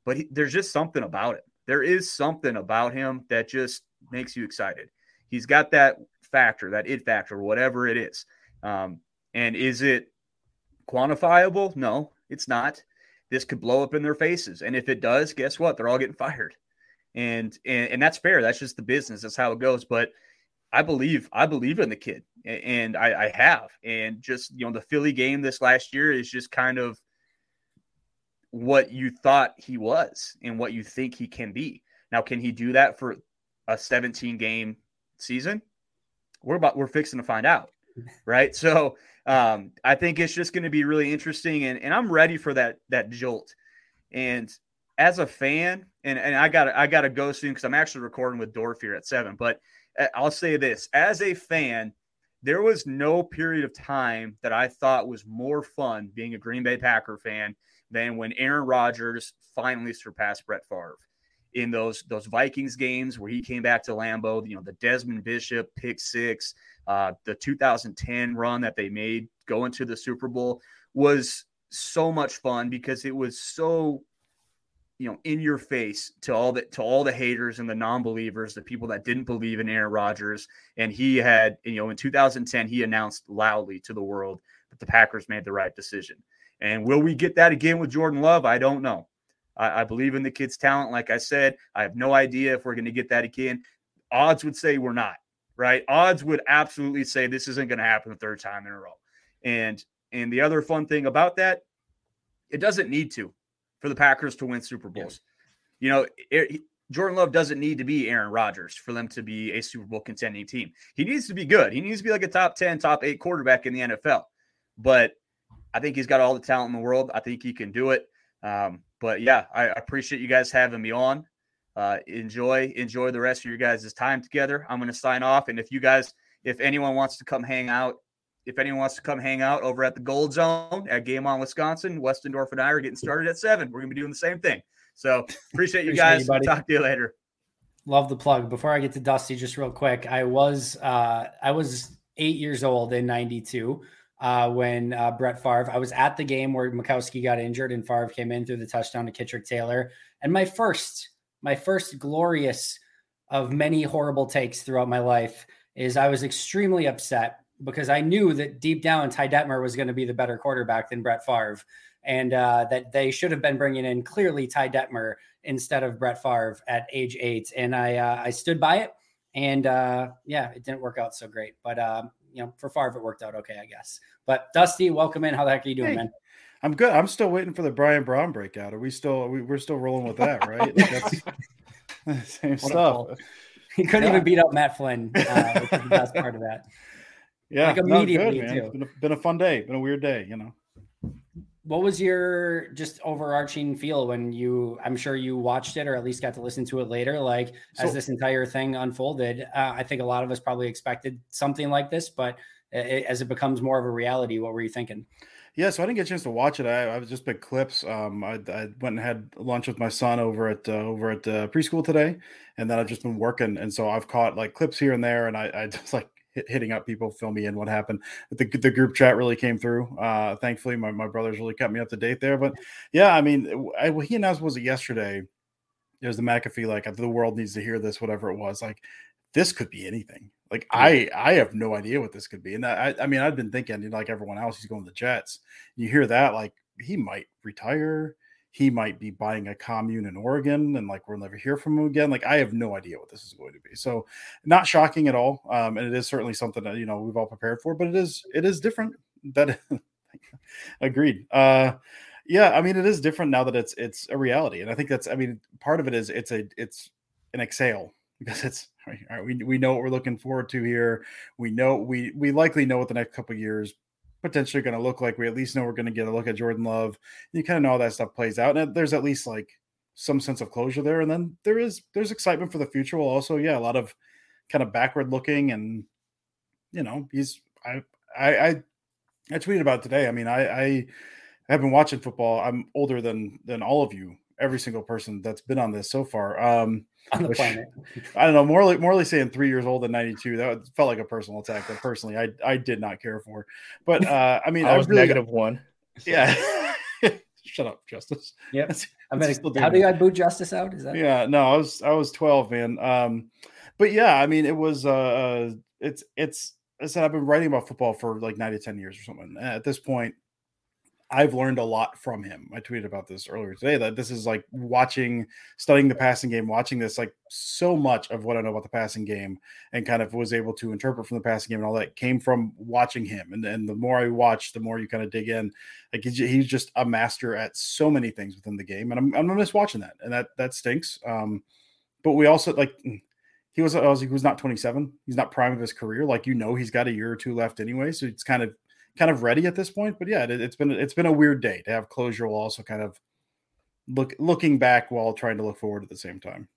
but he, there's just something about it there is something about him that just makes you excited. He's got that factor, that it factor, whatever it is. Um, and is it quantifiable? No, it's not. This could blow up in their faces, and if it does, guess what? They're all getting fired, and and, and that's fair. That's just the business. That's how it goes. But I believe I believe in the kid, and I, I have. And just you know, the Philly game this last year is just kind of what you thought he was and what you think he can be. Now, can he do that for a 17 game season? We're about we're fixing to find out, right? So um, I think it's just going to be really interesting, and, and I'm ready for that that jolt. And as a fan, and, and I got I got to go soon because I'm actually recording with Dorf here at seven. But uh, I'll say this: as a fan, there was no period of time that I thought was more fun being a Green Bay Packer fan than when Aaron Rodgers finally surpassed Brett Favre in those those Vikings games where he came back to Lambeau. You know, the Desmond Bishop pick six, uh, the 2010 run that they made going to the Super Bowl was so much fun because it was so you know in your face to all the to all the haters and the non-believers the people that didn't believe in Aaron Rodgers and he had you know in 2010 he announced loudly to the world that the Packers made the right decision and will we get that again with Jordan Love? I don't know. I, I believe in the kid's talent. Like I said, I have no idea if we're going to get that again. Odds would say we're not, right? Odds would absolutely say this isn't going to happen the third time in a row. And and the other fun thing about that, it doesn't need to for the Packers to win Super Bowls. You know, it, Jordan Love doesn't need to be Aaron Rodgers for them to be a Super Bowl contending team. He needs to be good. He needs to be like a top 10, top eight quarterback in the NFL. But I think he's got all the talent in the world. I think he can do it. Um, but yeah, I appreciate you guys having me on. Uh, enjoy, enjoy the rest of your guys' time together. I'm going to sign off. And if you guys, if anyone wants to come hang out, if anyone wants to come hang out over at the Gold Zone at Game On Wisconsin, Westendorf and I are getting started at seven. We're going to be doing the same thing. So appreciate you Appreciate guys. you. Talk to you later. Love the plug. Before I get to Dusty, just real quick, I was uh, I was eight years old in '92 uh, when uh, Brett Favre. I was at the game where Majkowski got injured and Favre came in through the touchdown to Kitrick Taylor. And my first, my first glorious of many horrible takes throughout my life is I was extremely upset because I knew that deep down Ty Detmer was going to be the better quarterback than Brett Favre, and uh, that they should have been bringing in clearly Ty Detmer instead of Brett Favre at age eight. And I uh, I stood by it, and uh, yeah, it didn't work out so great. But um, you know, for Favre, it worked out okay, I guess. But Dusty, welcome in. How the heck are you doing, Hey. man? I'm good. I'm still waiting for the Brian Brohm breakout. Are we still? Are we, we're still rolling with that, right? Like that's same What stuff. He couldn't Yeah. even beat up Matt Flynn, uh, which is the best part of that. Yeah, Like, no, good, immediately, man. too. It's been a, been a fun day. Been a weird day, you know. What was your just overarching feel when you? I'm sure you watched it or at least got to listen to it later. Like as this entire thing unfolded, uh, I think a lot of us probably expected something like this, but it, as it becomes more of a reality, what were you thinking? Yeah, so I didn't get a chance to watch it. I, I've just been clips. Um, I, I went and had lunch with my son over at uh, over at uh, preschool today, and then I've just been working, and so I've caught like clips here and there, and I, I just like hitting up people, fill me in what happened. The, the group chat really came through. Uh, thankfully, my, my brothers really kept me up to date there. But yeah, I mean, I, he announced was it yesterday. It was the McAfee like the world needs to hear this, whatever it was. Like this could be anything. Like I I have no idea what this could be. And I I mean I've been thinking you know, like everyone else, he's going to the Jets. You hear that like he might retire. He might be buying a commune in Oregon, and like we'll never hear from him again. Like I have no idea what this is going to be. So not shocking at all. Um, and it is certainly something that you know we've all prepared for, but it is it is different. That agreed. Uh, yeah, I mean it is different now that it's it's a reality, and I think that's I mean part of it is it's a it's an exhale because it's all right, we we know what we're looking forward to here. We know we we likely know what the next couple years potentially going to look like. We at least know we're going to get a look at Jordan Love. You kind of know how that stuff plays out, and there's at least like some sense of closure there. And then there is there's excitement for the future. Well, also yeah, a lot of kind of backward looking, and you know he's I I I, I tweeted about today. I mean I I have been watching football. I'm older than than all of you. Every single person that's been on this so far. Um, On the which- planet. I don't know. Morley, Morley saying three years old and 92. That felt like a personal attack that personally I, I did not care for. But uh, I mean, I was really, negative one. Yeah. Shut up, Justis. Yep. That's- I that's mean, how do. I boot Justis out? Is that Yeah, no, I was I was 12, man. Um, but yeah, I mean, it was uh, uh it's it's I said I've been writing about football for like nine to ten years or something. At this point, I've learned a lot from him. I tweeted about this earlier today that this is like watching, studying the passing game, watching this like so much of what I know about the passing game and kind of was able to interpret from the passing game and all that came from watching him. And and the more I watch, the more you kind of dig in. Like he's, he's just a master at so many things within the game, and I'm I'm gonna miss watching that, and that that stinks. Um, but we also like he was I was he was not 27. He's not prime of his career. Like you know, he's got a year or two left anyway, so it's kind of kind of ready at this point. But yeah, it, it's been it's been a weird day to have closure while also kind of look looking back while trying to look forward at the same time.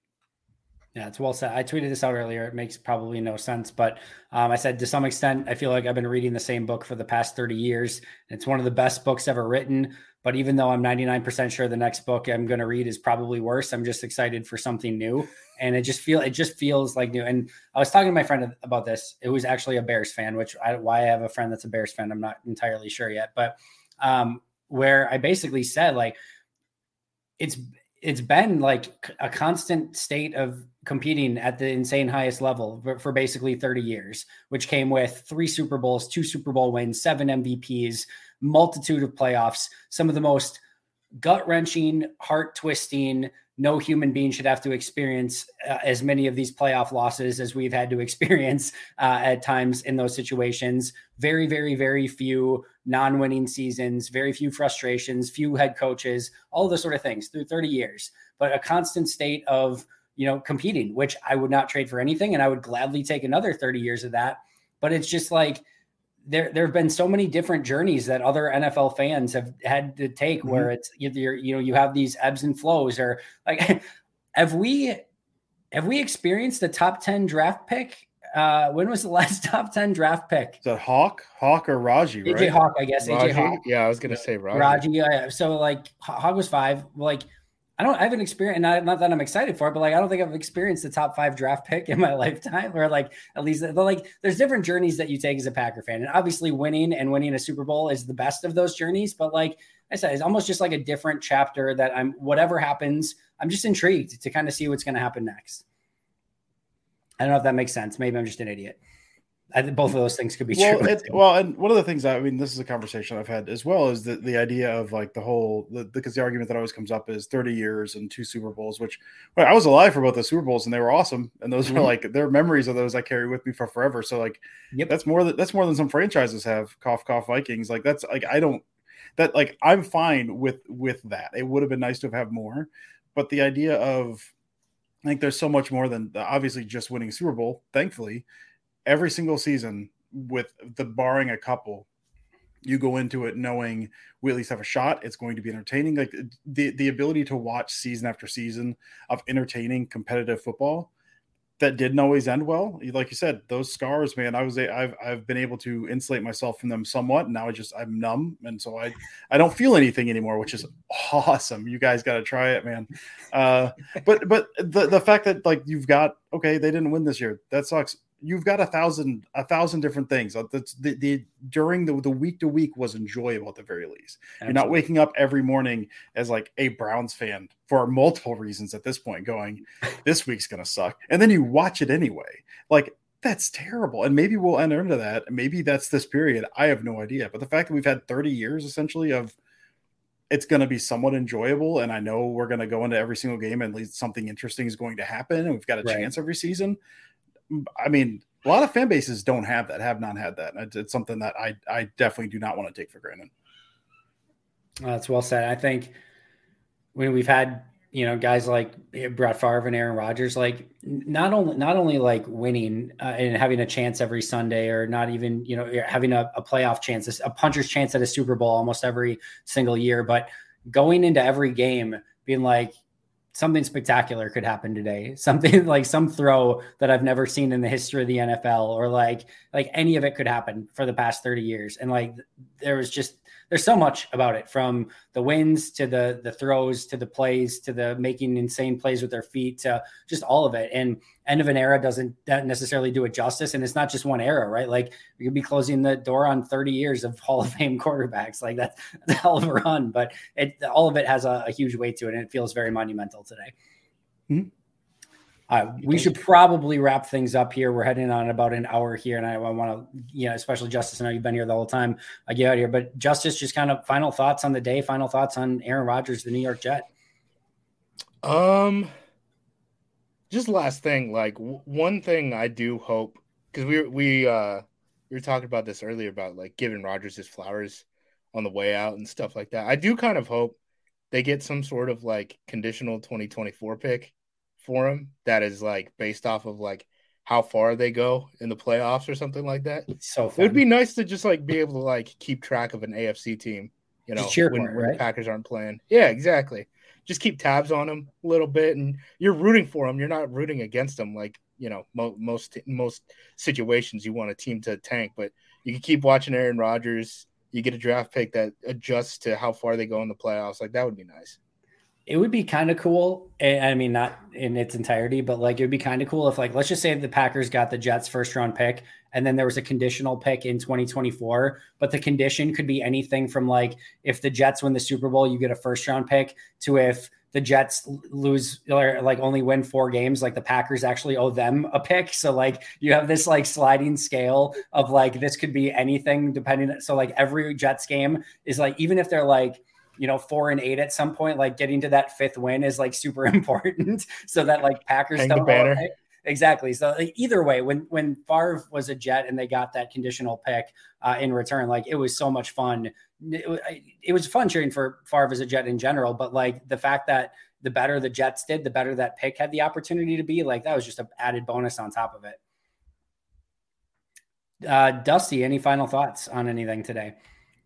Yeah, it's well said. I tweeted this out earlier. It makes probably no sense, but um, I said to some extent, I feel like I've been reading the same book for the past 30 years. It's one of the best books ever written. But even though I'm 99% sure the next book I'm going to read is probably worse, I'm just excited for something new. And it just feel it just feels like new. And I was talking to my friend about this. Was actually a Bears fan, which I, why I have a friend that's a Bears fan, I'm not entirely sure yet. But um, where I basically said like it's it's been like a constant state of competing at the insane highest level for, for basically 30 years, which came with three Super Bowls, two Super Bowl wins, seven MVPs, multitude of playoffs, some of the most gut wrenching, heart twisting, no human being should have to experience uh, as many of these playoff losses as we've had to experience uh, at times in those situations. Very, very, very few non winning seasons, very few frustrations, few head coaches, all those sort of things through 30 years, but a constant state of, you know, competing, which I would not trade for anything. And I would gladly take another 30 years of that. But it's just like, there there have been so many different journeys that other NFL fans have had to take mm-hmm. where it's either you know you have these ebbs and flows or like have we have we experienced a top 10 draft pick? Uh when was the last top 10 draft pick? That hawk? Hawk or raji aj right? hawk i guess Raji? aj hawk. Yeah i was gonna say raji, raji yeah so like hawk was five. Like I don't I haven't experienced not, not that I'm excited for it, but like I don't think I've experienced the top five draft pick in my lifetime, or like at least like there's different journeys that you take as a Packer fan. And obviously winning and winning a Super Bowl is the best of those journeys. But like I said, it's almost just like a different chapter that I'm whatever happens, I'm just intrigued to kind of see what's going to happen next. I don't know if that makes sense. Maybe I'm just an idiot. I think both of those things could be well, true. It, well, and one of the things I mean, this is a conversation I've had as well is the, the idea of like the whole the, because the argument that always comes up is 30 years and two Super Bowls, which well, I was alive for both the Super Bowls and they were awesome, and those mm-hmm. are like their memories of those I carry with me for forever. So like, yep. that's more than that's more than some franchises have. Cough, cough, Vikings. Like that's like I don't that like I'm fine with with that. It would have been nice to have had more, but the idea of I think there's so much more than obviously just winning Super Bowl. Thankfully every single season, with the barring a couple, you go into it knowing we at least have a shot. It's going to be entertaining. Like the the ability to watch season after season of entertaining competitive football that didn't always end well. Like you said, those scars, man. I was I've I've been able to insulate myself from them somewhat. Now I just I'm numb, and so I I don't feel anything anymore, which is awesome. You guys got to try it, man. Uh, but but the the fact that like you've got okay, they didn't win this year. That sucks you've got a thousand a thousand different things. Uh, that's the, the during the, the week to week was enjoyable at the very least. Absolutely. you're not waking up every morning as like a browns fan for multiple reasons at this point going this week's gonna suck and then you watch it anyway. Like that's terrible and maybe we'll enter into that. Maybe that's this period. I have no idea but the fact that we've had 30 years essentially of it's going to be somewhat enjoyable and i know we're going to go into every single game and at least something interesting is going to happen and we've got a right. chance every season I mean, a lot of fan bases don't have that, have not had that. It's, it's something that I, I definitely do not want to take for granted. Uh, That's well said. I think when we've had, you know, guys like eh, Brett Favre and Aaron Rodgers, like not only, not only like winning uh, and having a chance every Sunday or not even, you know, eh, having a, a playoff chance, a puncher's chance at a Super Bowl almost every single year, but going into every game being like, something spectacular could happen today. Something like some throw that I've never seen in the history of the NFL or like like any of it could happen for the past 30 years. And like there was just there's so much about it from the wins to the the throws to the plays to the making insane plays with their feet to just all of it. And end of an era doesn't necessarily do it justice. And it's not just one era right? Like we could be closing the door on 30 years of hall of fame quarterbacks. Like that's, that's a hell of a run but it all of it has a, a huge weight to it and it feels very monumental today. Mm-hmm. Uh, we should probably wrap things up here. We're heading on about an hour here, and I, I want to, you know, especially Justis. I know you've been here the whole time. I get out here, but Justis, just kind of final thoughts on the day. Final thoughts on Aaron Rodgers, the New York Jet. Um, just last thing, like w- one thing I do hope because we we uh we were talking about this earlier about like giving Rodgers his flowers on the way out and stuff like that. I do kind of hope they get some sort of like conditional 2024 pick for him that is like based off of like how far they go in the playoffs or something like that. So fun. it would be nice to just like be able to like keep track of an AFC team, you know, when, when right? the Packers aren't playing. Yeah, exactly. Just keep tabs on them a little bit, and you're rooting for them. You're not rooting against them, like you know mo- most most situations. You want a team to tank, but you can keep watching Aaron Rodgers. You get a draft pick that adjusts to how far they go in the playoffs. Like that would be nice it would be kind of cool. Eh, I mean, not in its entirety, but like it would be kind of cool if, like, let's just say the Packers got the Jets first round pick and then there was a conditional pick in 2024. But the condition could be anything from like if the Jets win the Super Bowl, you get a first round pick to if the Jets lose or like only win four games, like the Packers actually owe them a pick. So like you have this like sliding scale of like this could be anything depending. So like every Jets game is like even if they're like you know, four and eight at some point, like getting to that fifth win is like super important so that like Packers Hang don't banner. Exactly. So like, either way, when when Favre was a Jet and they got that conditional pick uh, in return, like it was so much fun. It, it was fun cheering for Favre as a Jet in general, but like the fact that the better the Jets did, the better that pick had the opportunity to be, like that was just an added bonus on top of it. Uh, Dusty, any final thoughts on anything today?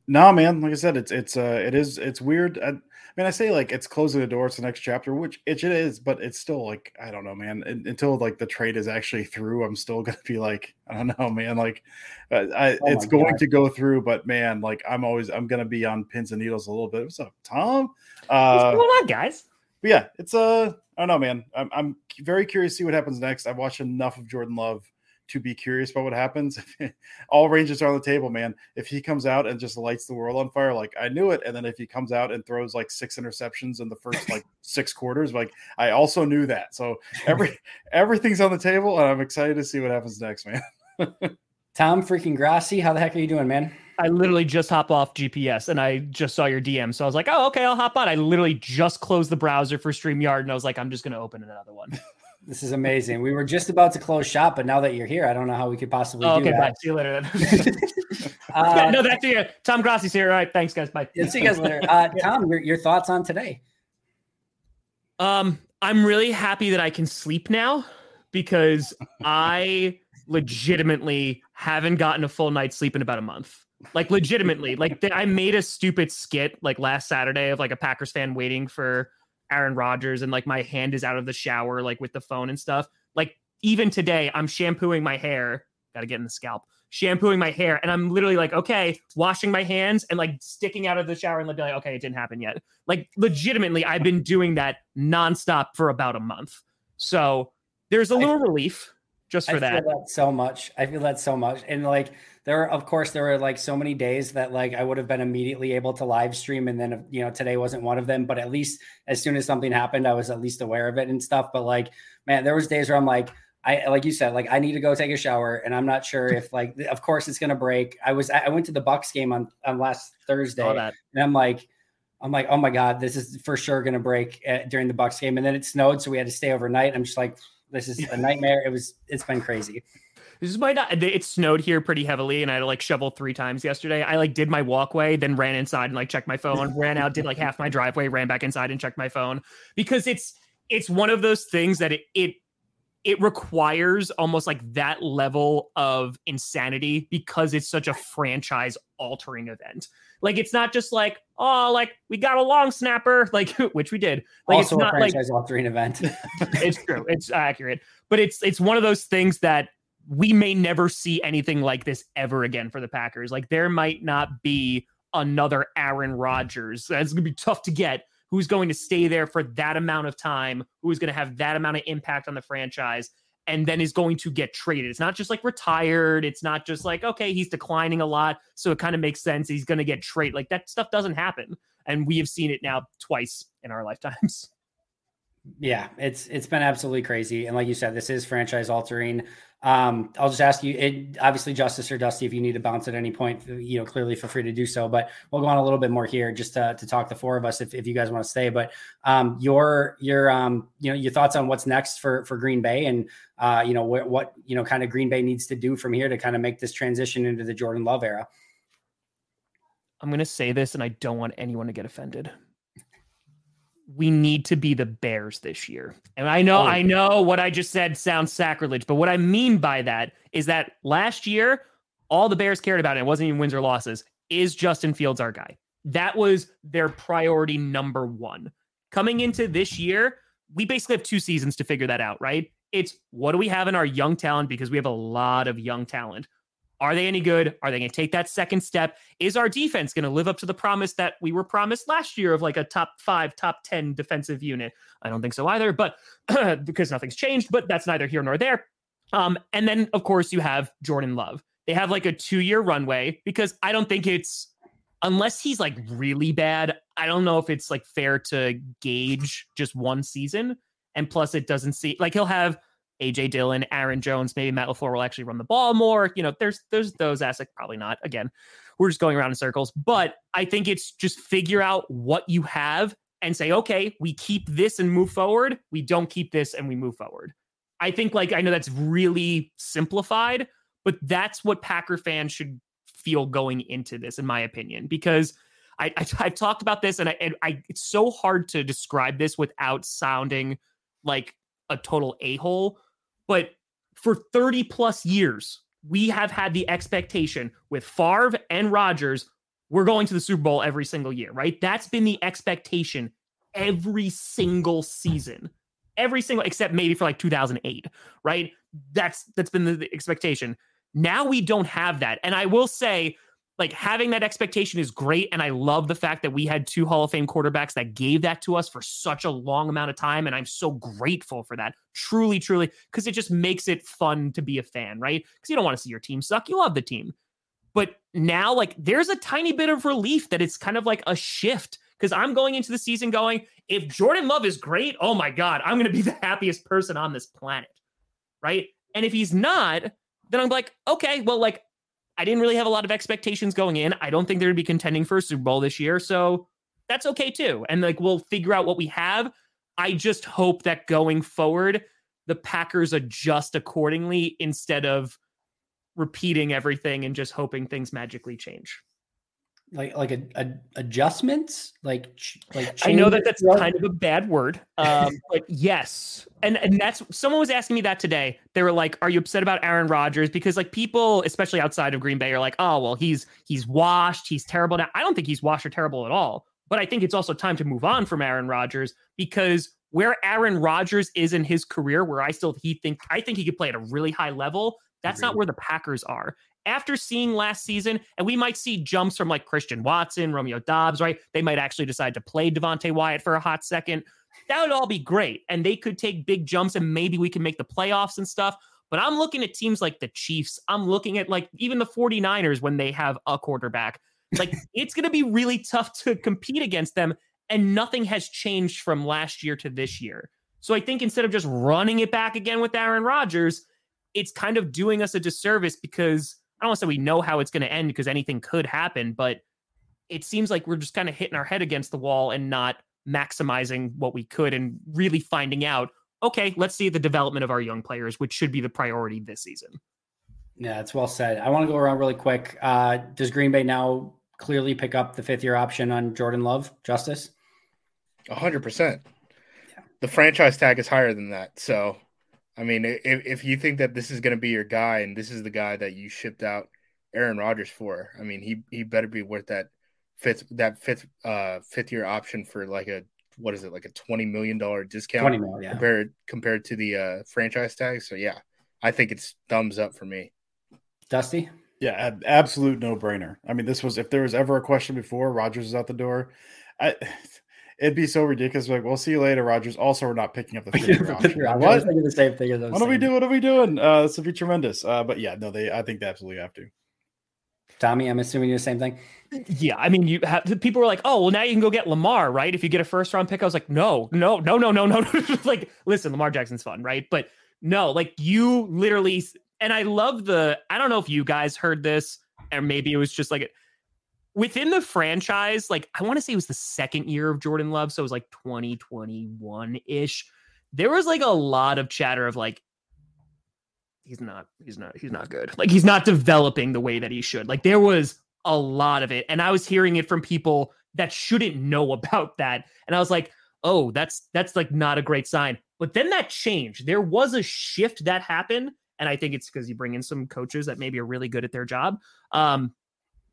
No, man. Like I said, it's it's uh it is it's weird. I, I mean, I say like it's closing the door It's the next chapter, which it, it is, but it's still like I don't know, man. Un- Until like the trade is actually through, I'm still gonna be like I don't know, man. Like uh, I, Oh it's going God. to go through, but man, like I'm always I'm gonna be on pins and needles a little bit. What's up, Tom? Uh, What's going on, guys? but yeah, it's uh, I don't know, man. I'm I'm very curious to see what happens next. I've watched enough of Jordan Love to be curious about what happens. All ranges are on the table, man. If he comes out and just lights the world on fire, like I knew it, and then if he comes out and throws like six interceptions in the first like six quarters, like I also knew that. So every everything's on the table, and I'm excited to see what happens next, man. Tom freaking Grossi, how the heck are you doing, man? I literally just hop off GPS and I just saw your DM. So I was like, oh, okay, I'll hop on. I literally just closed the browser for StreamYard and I was like, I'm just going to open another one. This is amazing. We were just about to close shop, but now that you're here, I don't know how we could possibly Oh, do okay, bye. that. See you later then. Uh, Yeah, no, that's it. Tom Grossi's here. All right. Thanks, guys. Bye. Yeah, see you guys later. Uh, Tom, your, your thoughts on today? Um, I'm really happy that I can sleep now because I legitimately haven't gotten a full night's sleep in about a month. Like legitimately, like th- I made a stupid skit like last Saturday of like a Packers fan waiting for Aaron Rodgers and like my hand is out of the shower like with the phone and stuff. Like even today, I'm shampooing my hair. Got to get in the scalp. Shampooing my hair, and I'm literally like, okay, washing my hands and like sticking out of the shower and like, okay, it didn't happen yet. Like legitimately, I've been doing that nonstop for about a month. So there's a little relief just for I that so much. I feel that so much. And like there were, of course, there were like so many days that like I would have been immediately able to live stream. And then, you know, today wasn't one of them, but at least as soon as something happened, I was at least aware of it and stuff. But like, man, there was days where I'm like, I, like you said, like I need to go take a shower and I'm not sure if like, of course it's going to break. I was, I went to the Bucks game on, on last Thursday and I'm like, I'm like, oh my God, this is for sure going to break uh, during the Bucks game. And then it snowed. So we had to stay overnight. I'm just like, this is a nightmare. It was, it's been crazy. This is my not. It snowed here pretty heavily, and I had to like shovel three times yesterday. I like did my walkway, then ran inside and like checked my phone. ran out, did like half my driveway, ran back inside and checked my phone because it's it's one of those things that it it it requires almost like that level of insanity because it's such a franchise altering event. Like it's not just like oh like we got a long snapper like which we did. Like also it's a not like franchise altering event. it's true. It's accurate. But it's it's one of those things that we may never see anything like this ever again for the Packers. Like there might not be another Aaron Rodgers. That's going to be tough to get. Who's going to stay there for that amount of time? Who's going to have that amount of impact on the franchise? And then is going to get traded. It's not just like retired. It's not just like, okay, he's declining a lot. So it kind of makes sense. He's going to get traded. Like that stuff doesn't happen. And we have seen it now twice in our lifetimes. Yeah, it's it's been absolutely crazy, and like you said, this is franchise altering. Um, I'll just ask you, it, obviously, Justis or Dusty, if you need to bounce at any point, you know, clearly feel free to do so. But we'll go on a little bit more here, just to, to talk the four of us, if, if you guys want to stay. But um, your your um, you know, your thoughts on what's next for for Green Bay, and uh, you know, what what you know, kind of Green Bay needs to do from here to kind of make this transition into the Jordan Love era. I'm to say this, and I don't want anyone to get offended. We need to be the Bears this year. And I know, Oh. I know what I just said sounds sacrilege, but what I mean by that is that last year, all the Bears cared about, and it wasn't even wins or losses, is Justin Fields our guy. That was their priority number one. Coming into this year, we basically have two seasons to figure that out, right? It's what do we have in our young talent because we have a lot of young talent. Are they any good? Are they going to take that second step? Is our defense going to live up to the promise that we were promised last year of like a top five, top 10 defensive unit? I don't think so either, but because nothing's changed, but that's neither here nor there. Um, and then, of course, you have Jordan Love. They have like a two year runway because I don't think it's, unless he's like really bad, I don't know if it's like fair to gauge just one season. And plus, it doesn't see like he'll have AJ Dillon, Aaron Jones, maybe Matt LaFleur will actually run the ball more. You know, there's there's those aspects, probably not. Again, we're just going around in circles. But I think it's just figure out what you have and say, okay, we keep this and move forward. We don't keep this and we move forward. I think like I know that's really simplified, but that's what Packer fans should feel going into this, in my opinion, because I, I have talked about this and I, and I it's so hard to describe this without sounding like a total a hole. But for 30 plus years, we have had the expectation with Favre and Rodgers, we're going to the Super Bowl every single year, right? That's been the expectation every single season. Every single except maybe for like 2008, right? That's that's been the, the expectation. Now we don't have that. And I will say like having that expectation is great. And I love the fact that we had two Hall of Fame quarterbacks that gave that to us for such a long amount of time. And I'm so grateful for that. Truly, truly, because it just makes it fun to be a fan, right? Because you don't want to see your team suck. You love the team. But now, like, there's a tiny bit of relief that it's kind of like a shift. Because I'm going into the season going, if Jordan Love is great, oh my God, I'm going to be the happiest person on this planet. Right. And if he's not, then I'm like, okay, well, like I didn't really have a lot of expectations going in. I don't think they're going to be contending for a Super Bowl this year. So that's okay too. And like we'll figure out what we have. I just hope that going forward, the Packers adjust accordingly instead of repeating everything and just hoping things magically change like like a, a adjustments like like i know that that's kind of a bad word um but yes. And and that's someone was asking me that today. They were like are you upset about aaron rodgers? Because like people especially outside of green bay are like oh well he's he's washed he's terrible. Now i don't think he's washed or terrible at all but i think it's also time to move on from aaron rodgers because where aaron rodgers is in his career where i still he think i think he could play at a really high level that's not where the Packers are after seeing last season, and we might see jumps from like Christian Watson, Romeo Doubs, right? They might actually decide to play Devonte Wyatt for a hot second. That would all be great. And they could take big jumps and maybe we can make the playoffs and stuff. But I'm looking at teams like the Chiefs. I'm looking at like even the 49ers when they have a quarterback. Like it's going to be really tough to compete against them. And nothing has changed from last year to this year. So I think instead of just running it back again with Aaron Rodgers, it's kind of doing us a disservice because I don't want to say we know how it's going to end because anything could happen, but it seems like we're just kind of hitting our head against the wall and not maximizing what we could and really finding out, okay, let's see the development of our young players, which should be the priority this season. Yeah, it's well said. I want to go around really quick. Uh, does Green Bay now clearly pick up the fifth year option on Jordan Love, Justis? A hundred percent. The franchise tag is higher than that. So I mean, if, if you think that this is going to be your guy and this is the guy that you shipped out Aaron Rodgers for, I mean, he he better be worth that fifth that fifth uh fifth year option for like a what is it like a twenty million dollar discount 20 million, yeah. compared compared to the uh, franchise tag. So yeah, I think it's thumbs up for me. Dusty. Yeah, absolute no brainer. I mean, this was if there was ever a question before Rodgers is out the door. I it'd be so ridiculous. Like, we'll see you later, Rodgers. Also, we're not picking up the fifth option. I was thinking the same thing as I What are we doing? What are we doing? Uh, this would be tremendous. Uh, but yeah, no, they. I think they absolutely have to. Tommy, I'm assuming you're the same thing. Yeah, I mean, you have people were like, "Oh, well, now you can go get Lamar, right? If you get a first round pick." I was like, "No, no, no, no, no, no." like, listen, Lamar Jackson's fun, right? But no, like you literally, and I love the. I don't know if you guys heard this, or maybe it was just like within the franchise, like I want to say it was the second year of Jordan Love, so it was like 2021 ish. There was like a lot of chatter of like, he's not, he's not, he's not good. Like he's not developing the way that he should. Like there was a lot of it, and I was hearing it from people that shouldn't know about that, and I was like, oh, that's that's like not a great sign. But then that changed. There was a shift that happened. And I think it's because you bring in some coaches that maybe are really good at their job. Um,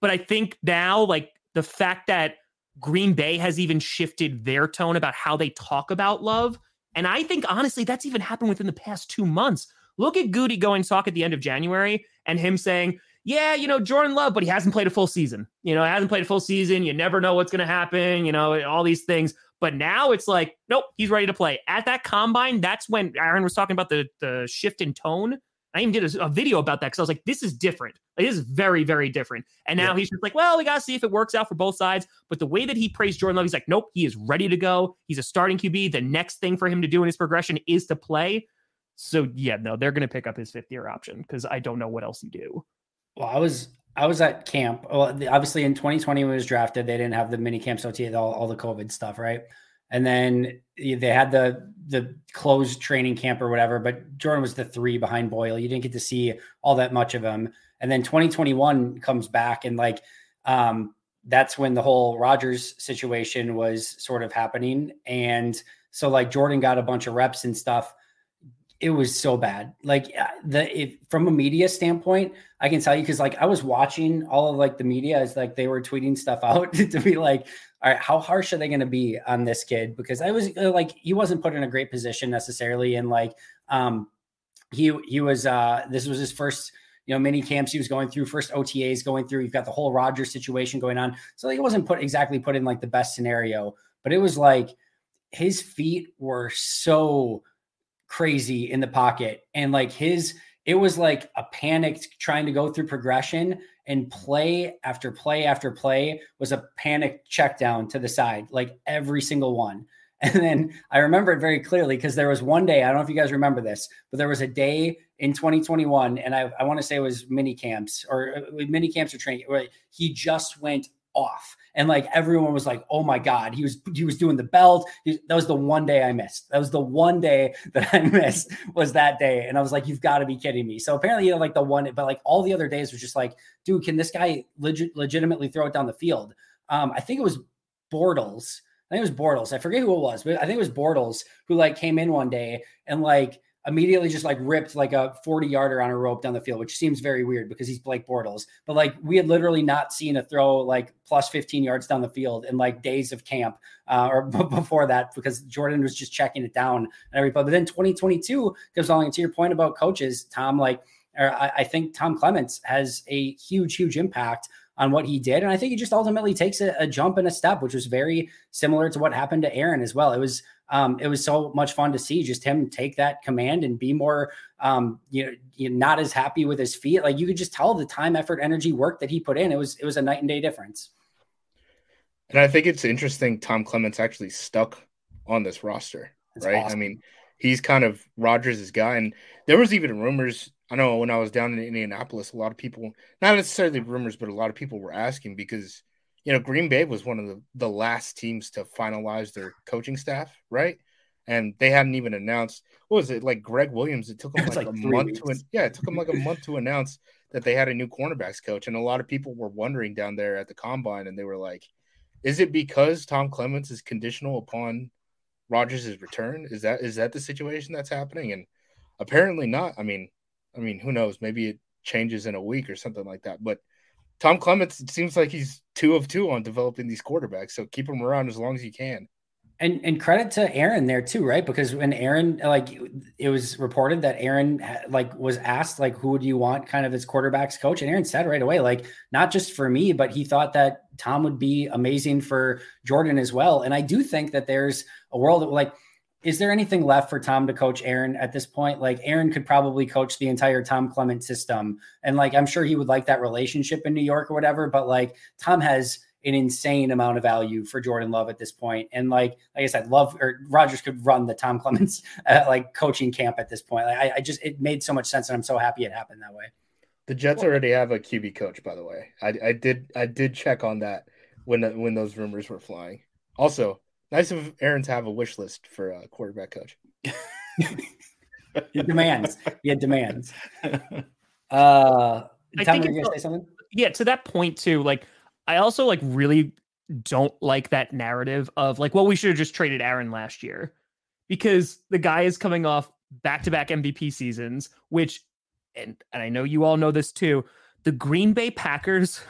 but I think now, like the fact that Green Bay has even shifted their tone about how they talk about love. And I think honestly, that's even happened within the past two months. Look at Gutey going talk at the end of January and him saying, yeah, you know, Jordan Love, but he hasn't played a full season. You know, hasn't played a full season. You never know what's going to happen, you know, all these things. But now it's like, nope, he's ready to play. At that combine, that's when Aaron was talking about the the shift in tone I even did a, a video about that because I was like, this is different. It is very, very different. And now yeah. he's just like, well, we got to see if it works out for both sides. But the way that he praised Jordan Love, he's like, nope, he is ready to go. He's a starting QB. The next thing for him to do in his progression is to play. So yeah, no, they're going to pick up his fifth year option because I don't know what else you do. Well, I was I was at camp. Well, obviously in 2020 when he was drafted, they didn't have the mini camps OTA, all, all the COVID stuff, right? And then they had the the closed training camp or whatever. But Jordan was the three behind Boyle. You didn't get to see all that much of him. And then 2021 comes back, and like um, that's when the whole Rodgers situation was sort of happening. And so like Jordan got a bunch of reps and stuff. It was so bad. Like uh, the from a media standpoint, I can tell you because like I was watching all of like the media as like they were tweeting stuff out to be like, all right, how harsh are they going to be on this kid? Because I was uh, like, he wasn't put in a great position necessarily, and like, um, he he was uh, this was his first you know, mini camps he was going through, first OTAs going through. You've got the whole Rodgers situation going on. So like, it wasn't put exactly put in like the best scenario, but it was like his feet were so crazy in the pocket. And like his, it was like a panic trying to go through progression and play after play after play was a panic check down to the side, like every single one. And then I remember it very clearly because there was one day, I don't know if you guys remember this, but there was a day in 2021, and I, I want to say it was mini camps or uh, mini camps or training, where he just went off. And like everyone was like, "Oh my god, he was he was doing the belt." He, that was the one day I missed. That was the one day that I missed was that day, and I was like, "You've got to be kidding me!" So apparently, you know, like the one, but like all the other days was just like, "Dude, can this guy legit, legitimately throw it down the field?" Um, I think it was Bortles I think it was Bortles. I forget who it was, but I think it was Bortles who like came in one day and like immediately just like ripped like a 40 yarder on a rope down the field, which seems very weird because he's Blake Bortles. But like we had literally not seen a throw like plus 15 yards down the field in like days of camp uh, or b- before that because Jordan was just checking it down and everything. But then 2022 comes along. And to your point about coaches, Tom, like, I, I think Tom Clements has a huge, huge impact on what he did. And I think he just ultimately takes a, a, jump and a step, which was very similar to what happened to Aaron as well. It was um, it was so much fun to see just him take that command and be more um, you know you know, not as happy with his feet. Like you could just tell the time, effort, energy, work that he put in. It was it was a night and day difference. And I think it's interesting. Tom Clements actually stuck on this roster, That's right? Awesome. I mean, he's kind of Rodgers' guy, and there was even rumors I know when I was down in Indianapolis, a lot of people, not necessarily rumors, but a lot of people were asking because, you know, Green Bay was one of the, the last teams to finalize their coaching staff, right? And they hadn't even announced, what was it, like Greg Williams? It took them like, like, a month weeks. to, yeah, it took them like a month to announce that they had a new cornerbacks coach. And a lot of people were wondering down there at the combine, and they were like, is it because Tom Clements is conditional upon Rodgers' return? Is that is that the situation that's happening? And apparently not. I mean, I mean, who knows? Maybe it changes in a week or something like that. But Tom Clements, it seems like he's two of two on developing these quarterbacks. So keep him around as long as you can. And and credit to Aaron there too, right? Because when Aaron like it was reported that Aaron like was asked like who would you want kind of as quarterbacks coach, and Aaron said right away like not just for me, but he thought that Tom would be amazing for Jordan as well. And I do think that there's a world that like is there anything left for Tom to coach Aaron at this point? Like Aaron could probably coach the entire Tom Clement system. And like I'm sure he would like that relationship in New York or whatever, but like Tom has an insane amount of value for Jordan Love at this point. And like like I said, Love or Rodgers could run the Tom Clements uh, like coaching camp at this point. Like, I, I, just it made so much sense, and I'm so happy it happened that way. The Jets already have a QB coach, by the way. I, I did I did check on that when when those rumors were flying. Also, Nice of Aaron to have a wish list for a quarterback coach. he demands. He had demands. Uh, I think you're going to say something. Yeah, to that point too. Like, I also like really don't like that narrative of like, well, we should have just traded Aaron last year because the guy is coming off back-to-back MVP seasons, which, and and I know you all know this too. The Green Bay Packers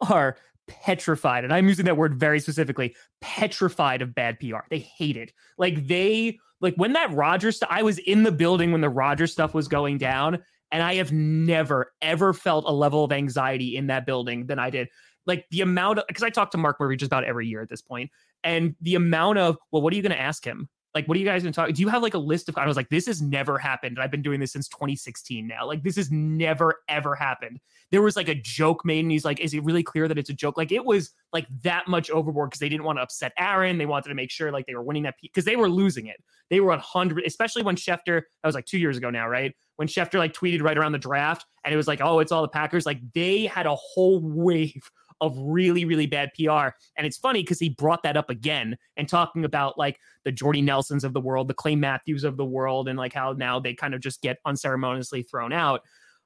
are petrified, and I'm using that word very specifically, petrified of bad PR. They hate it. Like they like when that Rodgers stuff, I was in the building when the Rodgers stuff was going down, and I have never ever felt a level of anxiety in that building than I did. Like the amount of because I talk to Mark Murphy just about every year at this point, and the amount of well, what are you going to ask him? Like, what are you guys been talking? Do you have like a list of? I was like, this has never happened. I've been doing this since 2016 now. Like, this has never ever happened. There was like a joke made, and he's like, is it really clear that it's a joke? Like, it was like that much overboard because they didn't want to upset Aaron. They wanted to make sure like they were winning that because they were losing it. They were 100, especially when Schefter. That was like two years ago now, right? When Schefter like tweeted right around the draft, and it was like, oh, it's all the Packers. Like they had a whole wave of really, really bad PR. And it's funny because he brought that up again and talking about like the Jordy Nelsons of the world, the Clay Matthews of the world, and like how now they kind of just get unceremoniously thrown out.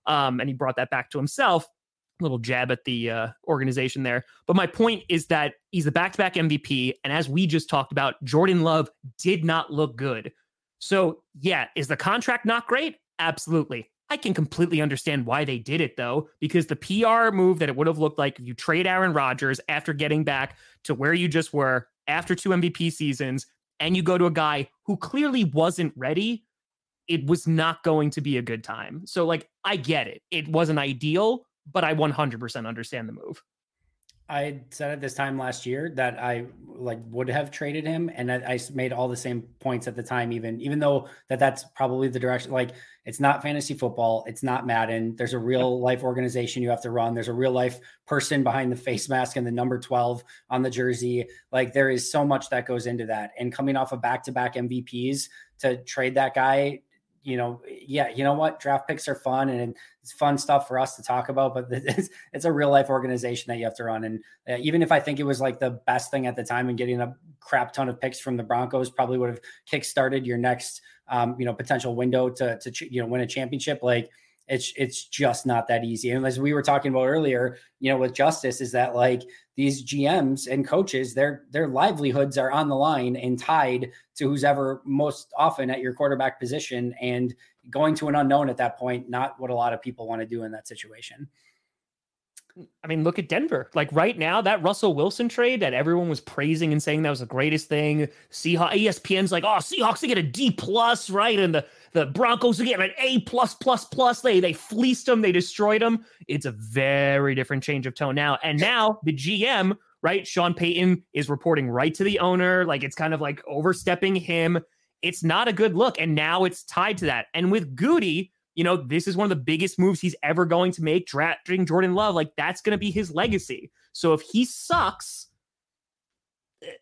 Um, and he brought that back to himself. Little jab at the uh, organization there. But my point is that he's the back to back MVP. And as we just talked about, Jordan Love did not look good. So, yeah, is the contract not great? Absolutely. I can completely understand why they did it though, because the PR move that it would have looked like if you trade Aaron Rodgers after getting back to where you just were after two MVP seasons and you go to a guy who clearly wasn't ready, it was not going to be a good time. So, like, I get it. It wasn't ideal, but I 100% understand the move. I said at this time last year that I like would have traded him, and I, I, made all the same points at the time. Even even though that that's probably the direction. Like it's not fantasy football, it's not Madden. There's a real life organization you have to run. There's a real life person behind the face mask and the number twelve on the jersey. Like there is so much that goes into that. And coming off of back to back MVPs to trade that guy you know, yeah, you know what? Draft picks are fun and it's fun stuff for us to talk about, but it's, it's a real life organization that you have to run. And uh, even if I think it was like the best thing at the time and getting a crap ton of picks from the Broncos probably would have kickstarted your next, um, you know, potential window to, to, you know, win a championship. Like it's it's just not that easy. And as we were talking about earlier, you know, with Justis, is that like these GMs and coaches, their their livelihoods are on the line and tied to who's ever most often at your quarterback position, and going to an unknown at that point, not what a lot of people want to do in that situation. I mean, look at Denver. Like right now, that Russell Wilson trade that everyone was praising and saying that was the greatest thing. Seahawks, ESPN's like, oh, Seahawks to get a D plus, right? And the the Broncos are getting an A plus plus plus. They they fleeced them, they destroyed them. It's a very different change of tone now. And now the GM, right? Sean Payton is reporting right to the owner. Like it's kind of like overstepping him. It's not a good look. And now it's tied to that. And with Gutey, you know, this is one of the biggest moves he's ever going to make, drafting Jordan Love. Like that's going to be his legacy. So if he sucks,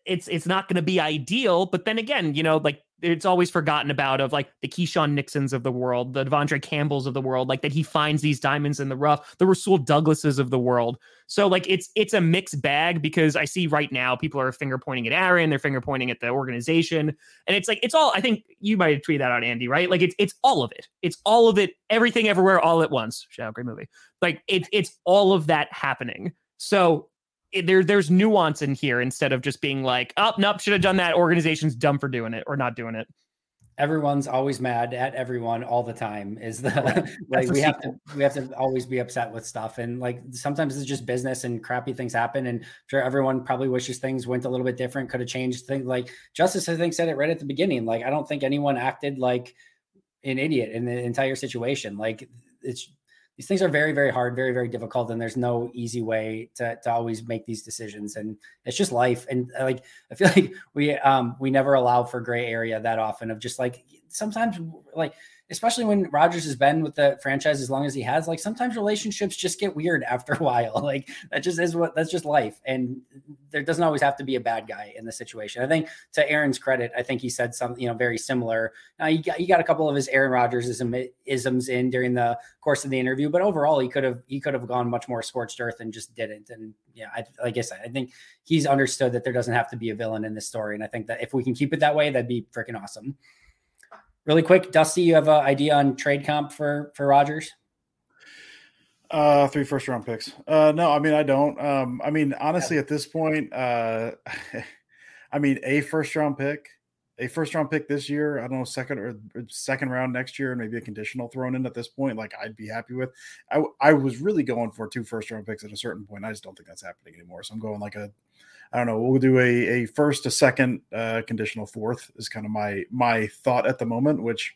it's it's not going to be ideal. But then again, you know, like it's always forgotten about of like the Keisean Nixons of the world, the De'Vondre Campbells of the world, like that he finds these diamonds in the rough, the Rasul Douglases of the world. So like it's it's a mixed bag because I see right now people are finger pointing at Aaron, they're finger pointing at the organization, and it's like it's all. I think you might tweet that out, Andy, right? Like it's it's all of it. It's all of it, everything, everywhere, all at once. Shout out, great movie. Like it's it's all of that happening. So there there's nuance in here instead of just being like, oh, nope, should have done that. Organization's dumb for doing it or not doing it. Everyone's always mad at everyone all the time. Is the like we have to we have to always be upset with stuff, and like sometimes it's just business and crappy things happen. And I'm sure everyone probably wishes things went a little bit different, could have changed things. Like Justis, I think said it right at the beginning. Like I don't think anyone acted like an idiot in the entire situation. Like it's these things are very very hard very very difficult and there's no easy way to, to always make these decisions and it's just life and uh, like i feel like we um we never allow for gray area that often of just like sometimes like especially when Rodgers has been with the franchise as long as he has, like sometimes relationships just get weird after a while. Like that just is what that's just life. And there doesn't always have to be a bad guy in the situation. I think to Aaron's credit, I think he said something, you know, very similar. Now he got, he got a couple of his Aaron Rodgers isms in during the course of the interview, but overall he could have, he could have gone much more scorched earth and just didn't. And yeah, I, like I said, I think he's understood that there doesn't have to be a villain in this story. And I think that if we can keep it that way, that'd be freaking awesome. Really quick, Dusty, you have an idea on trade comp for for Rodgers? Uh, three first round picks. Uh, no, I mean I don't. Um, I mean honestly, at this point, uh, I mean a first round pick, a first round pick this year. I don't know, second or, or second round next year, and maybe a conditional thrown in at this point. Like I'd be happy with. I I was really going for two first round picks at a certain point. I just don't think that's happening anymore. So I'm going like a I don't know. We'll do a, a first, a second, uh, conditional fourth is kind of my my thought at the moment. Which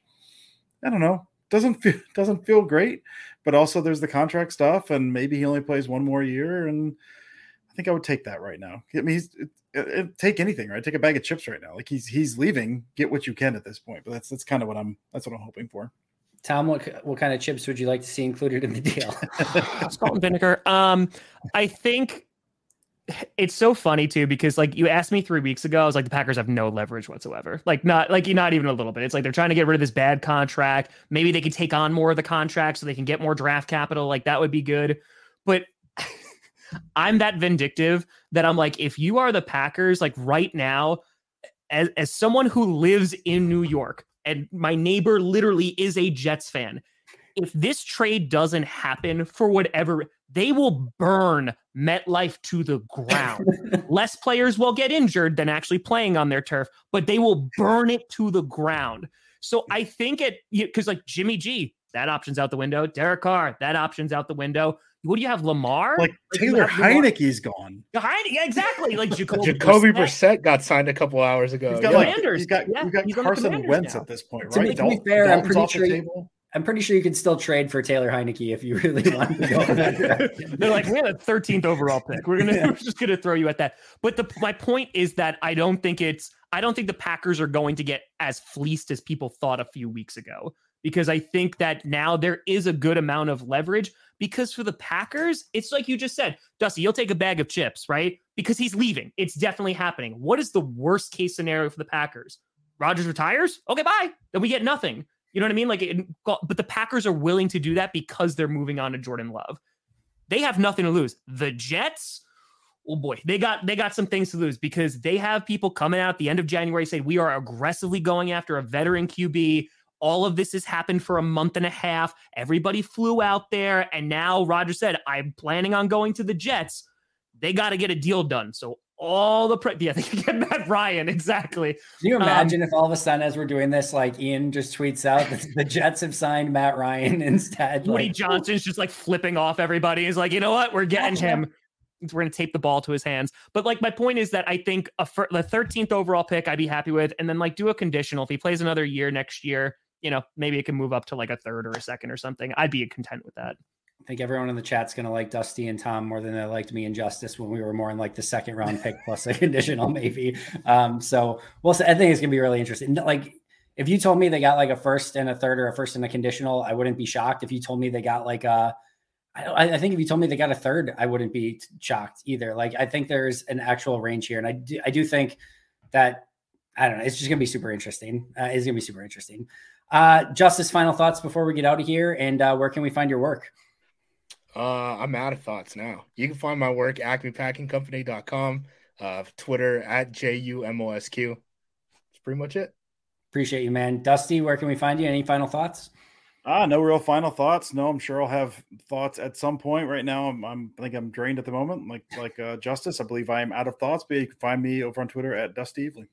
I don't know doesn't feel doesn't feel great, but also there's the contract stuff, and maybe he only plays one more year, and I think I would take that right now. I mean, he's it, it, take anything, right? Take a bag of chips right now. Like he's he's leaving. Get what you can at this point. But that's that's kind of what I'm that's what I'm hoping for. Tom, what what kind of chips would you like to see included in the deal? Salt and vinegar. Um, I think it's so funny too because like you asked me three weeks ago, I was like the Packers have no leverage whatsoever. Like not like not even a little bit. It's like they're trying to get rid of this bad contract. Maybe they could take on more of the contract so they can get more draft capital. Like that would be good. But I'm that vindictive that I'm like, if you are the Packers, like right now, as as someone who lives in New York, and my neighbor literally is a Jets fan. If this trade doesn't happen for whatever, they will burn MetLife to the ground. Less players will get injured than actually playing on their turf, but they will burn it to the ground. So I think it because like Jimmy G, that option's out the window. Derek Carr, that option's out the window. What do you have, Lamar? Like Taylor Heinicke's gone. Heine, yeah, exactly. Like Jacoby, Jacoby Brissett. Brissett got signed a couple hours ago. He's got, yeah. like, he's got, yeah, he's got Carson Wentz now. at this point, right? To be fair, I'm pretty sure. I'm pretty sure you could still trade for Taylor Heinicke if you really want to go. They're like, we had a 13th overall pick. We're gonna, yeah. we're just gonna throw you at that. But the my point is that I don't think it's, I don't think the Packers are going to get as fleeced as people thought a few weeks ago because I think that now there is a good amount of leverage. Because for the Packers, it's like you just said, Dusty, you'll take a bag of chips, right? Because he's leaving. It's definitely happening. What is the worst case scenario for the Packers? Rodgers retires? Okay, bye. Then we get nothing. You know what I mean? Like, it, but the Packers are willing to do that because they're moving on to Jordan Love. They have nothing to lose. The Jets, oh boy, they got they got some things to lose because they have people coming out at the end of January saying we are aggressively going after a veteran QB. All of this has happened for a month and a half. Everybody flew out there, and now Roger said, "I'm planning on going to the Jets." They got to get a deal done. So all the pre- yeah, they get Matt Ryan exactly. Can you um, imagine um, if all of a sudden, as we're doing this, like Ian just tweets out that the Jets have signed Matt Ryan instead? Woody like, Johnson's just like flipping off everybody. He's like, you know what? We're getting him. We're to tape the ball to his hands. But like, my point is that I think a fir- the 13th overall pick, I'd be happy with, and then like do a conditional. If he plays another year next year, you know, maybe it can move up to like a third or a second or something. I'd be content with that. I think everyone in the chat's going to like Dusty and Tom more than they liked me and Justis when we were more in like the second round pick plus a conditional maybe. Um, so well, I think it's going to be really interesting. Like if you told me they got like a first and a third or a first and a conditional, I wouldn't be shocked. If you told me they got like a, I, I think if you told me they got a third, I wouldn't be shocked either. Like I think there's an actual range here, and I do, I do think that I don't know. It's just going to be super interesting. Uh, it's going to be super interesting. Uh, Justis, final thoughts before we get out of here, and uh, where can we find your work? Uh, I'm out of thoughts now. You can find my work acmepackingcompany.com, uh, Twitter at JUMOSQ. That's pretty much it. Appreciate you, man. Dusty, where can we find you? Any final thoughts? Ah, no real final thoughts. No, I'm sure I'll have thoughts at some point. Right now, I'm, I'm I think I'm drained at the moment. Like like uh, Justis, I believe I am out of thoughts. But you can find me over on Twitter at Dusty Evely.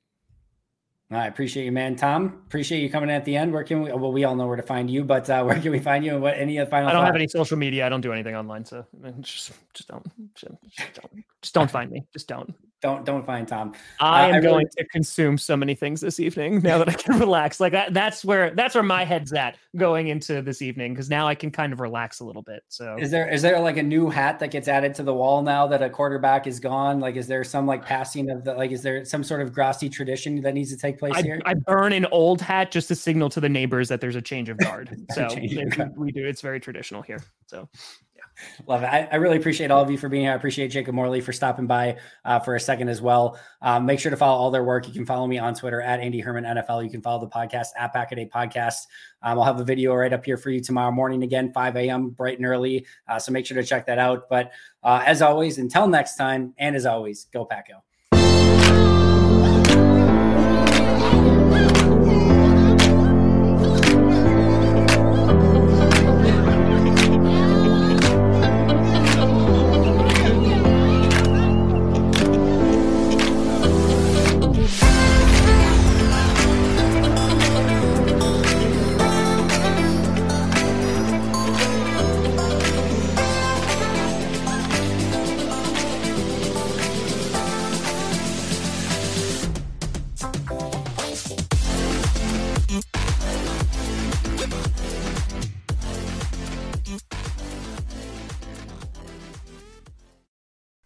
I appreciate you, man. Tom, appreciate you coming at the end. Where can we? Well, we all know where to find you, but uh, where can we find you? And what any final? I don't thoughts? have any social media. I don't do anything online, so just just don't just don't, just don't find me. Just don't don't don't find Tom. I am uh, I going to consume so many things this evening now that I can relax. Like that, that's where that's where my head's at going into this evening because now I can kind of relax a little bit. So is there is there like a new hat that gets added to the wall now that a quarterback is gone? Like is there some like passing of the like is there some sort of Grossi tradition that needs to take place I, here? I burn an old hat just to signal to the neighbors that there's a change of guard. so change we do. It's very traditional here. So Love it. I, I, really appreciate all of you for being here. I appreciate Jacob Morley for stopping by uh, for a second as well. Um, make sure to follow all their work. You can follow me on Twitter at Andy Herman NFL. You can follow the podcast at Packaday Podcast. Um, I'll have a video right up here for you tomorrow morning again, 5 a.m., bright and early. Uh, so make sure to check that out. But uh, as always, until next time, and as always, go Packo.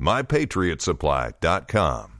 MyPatriotSupply.com.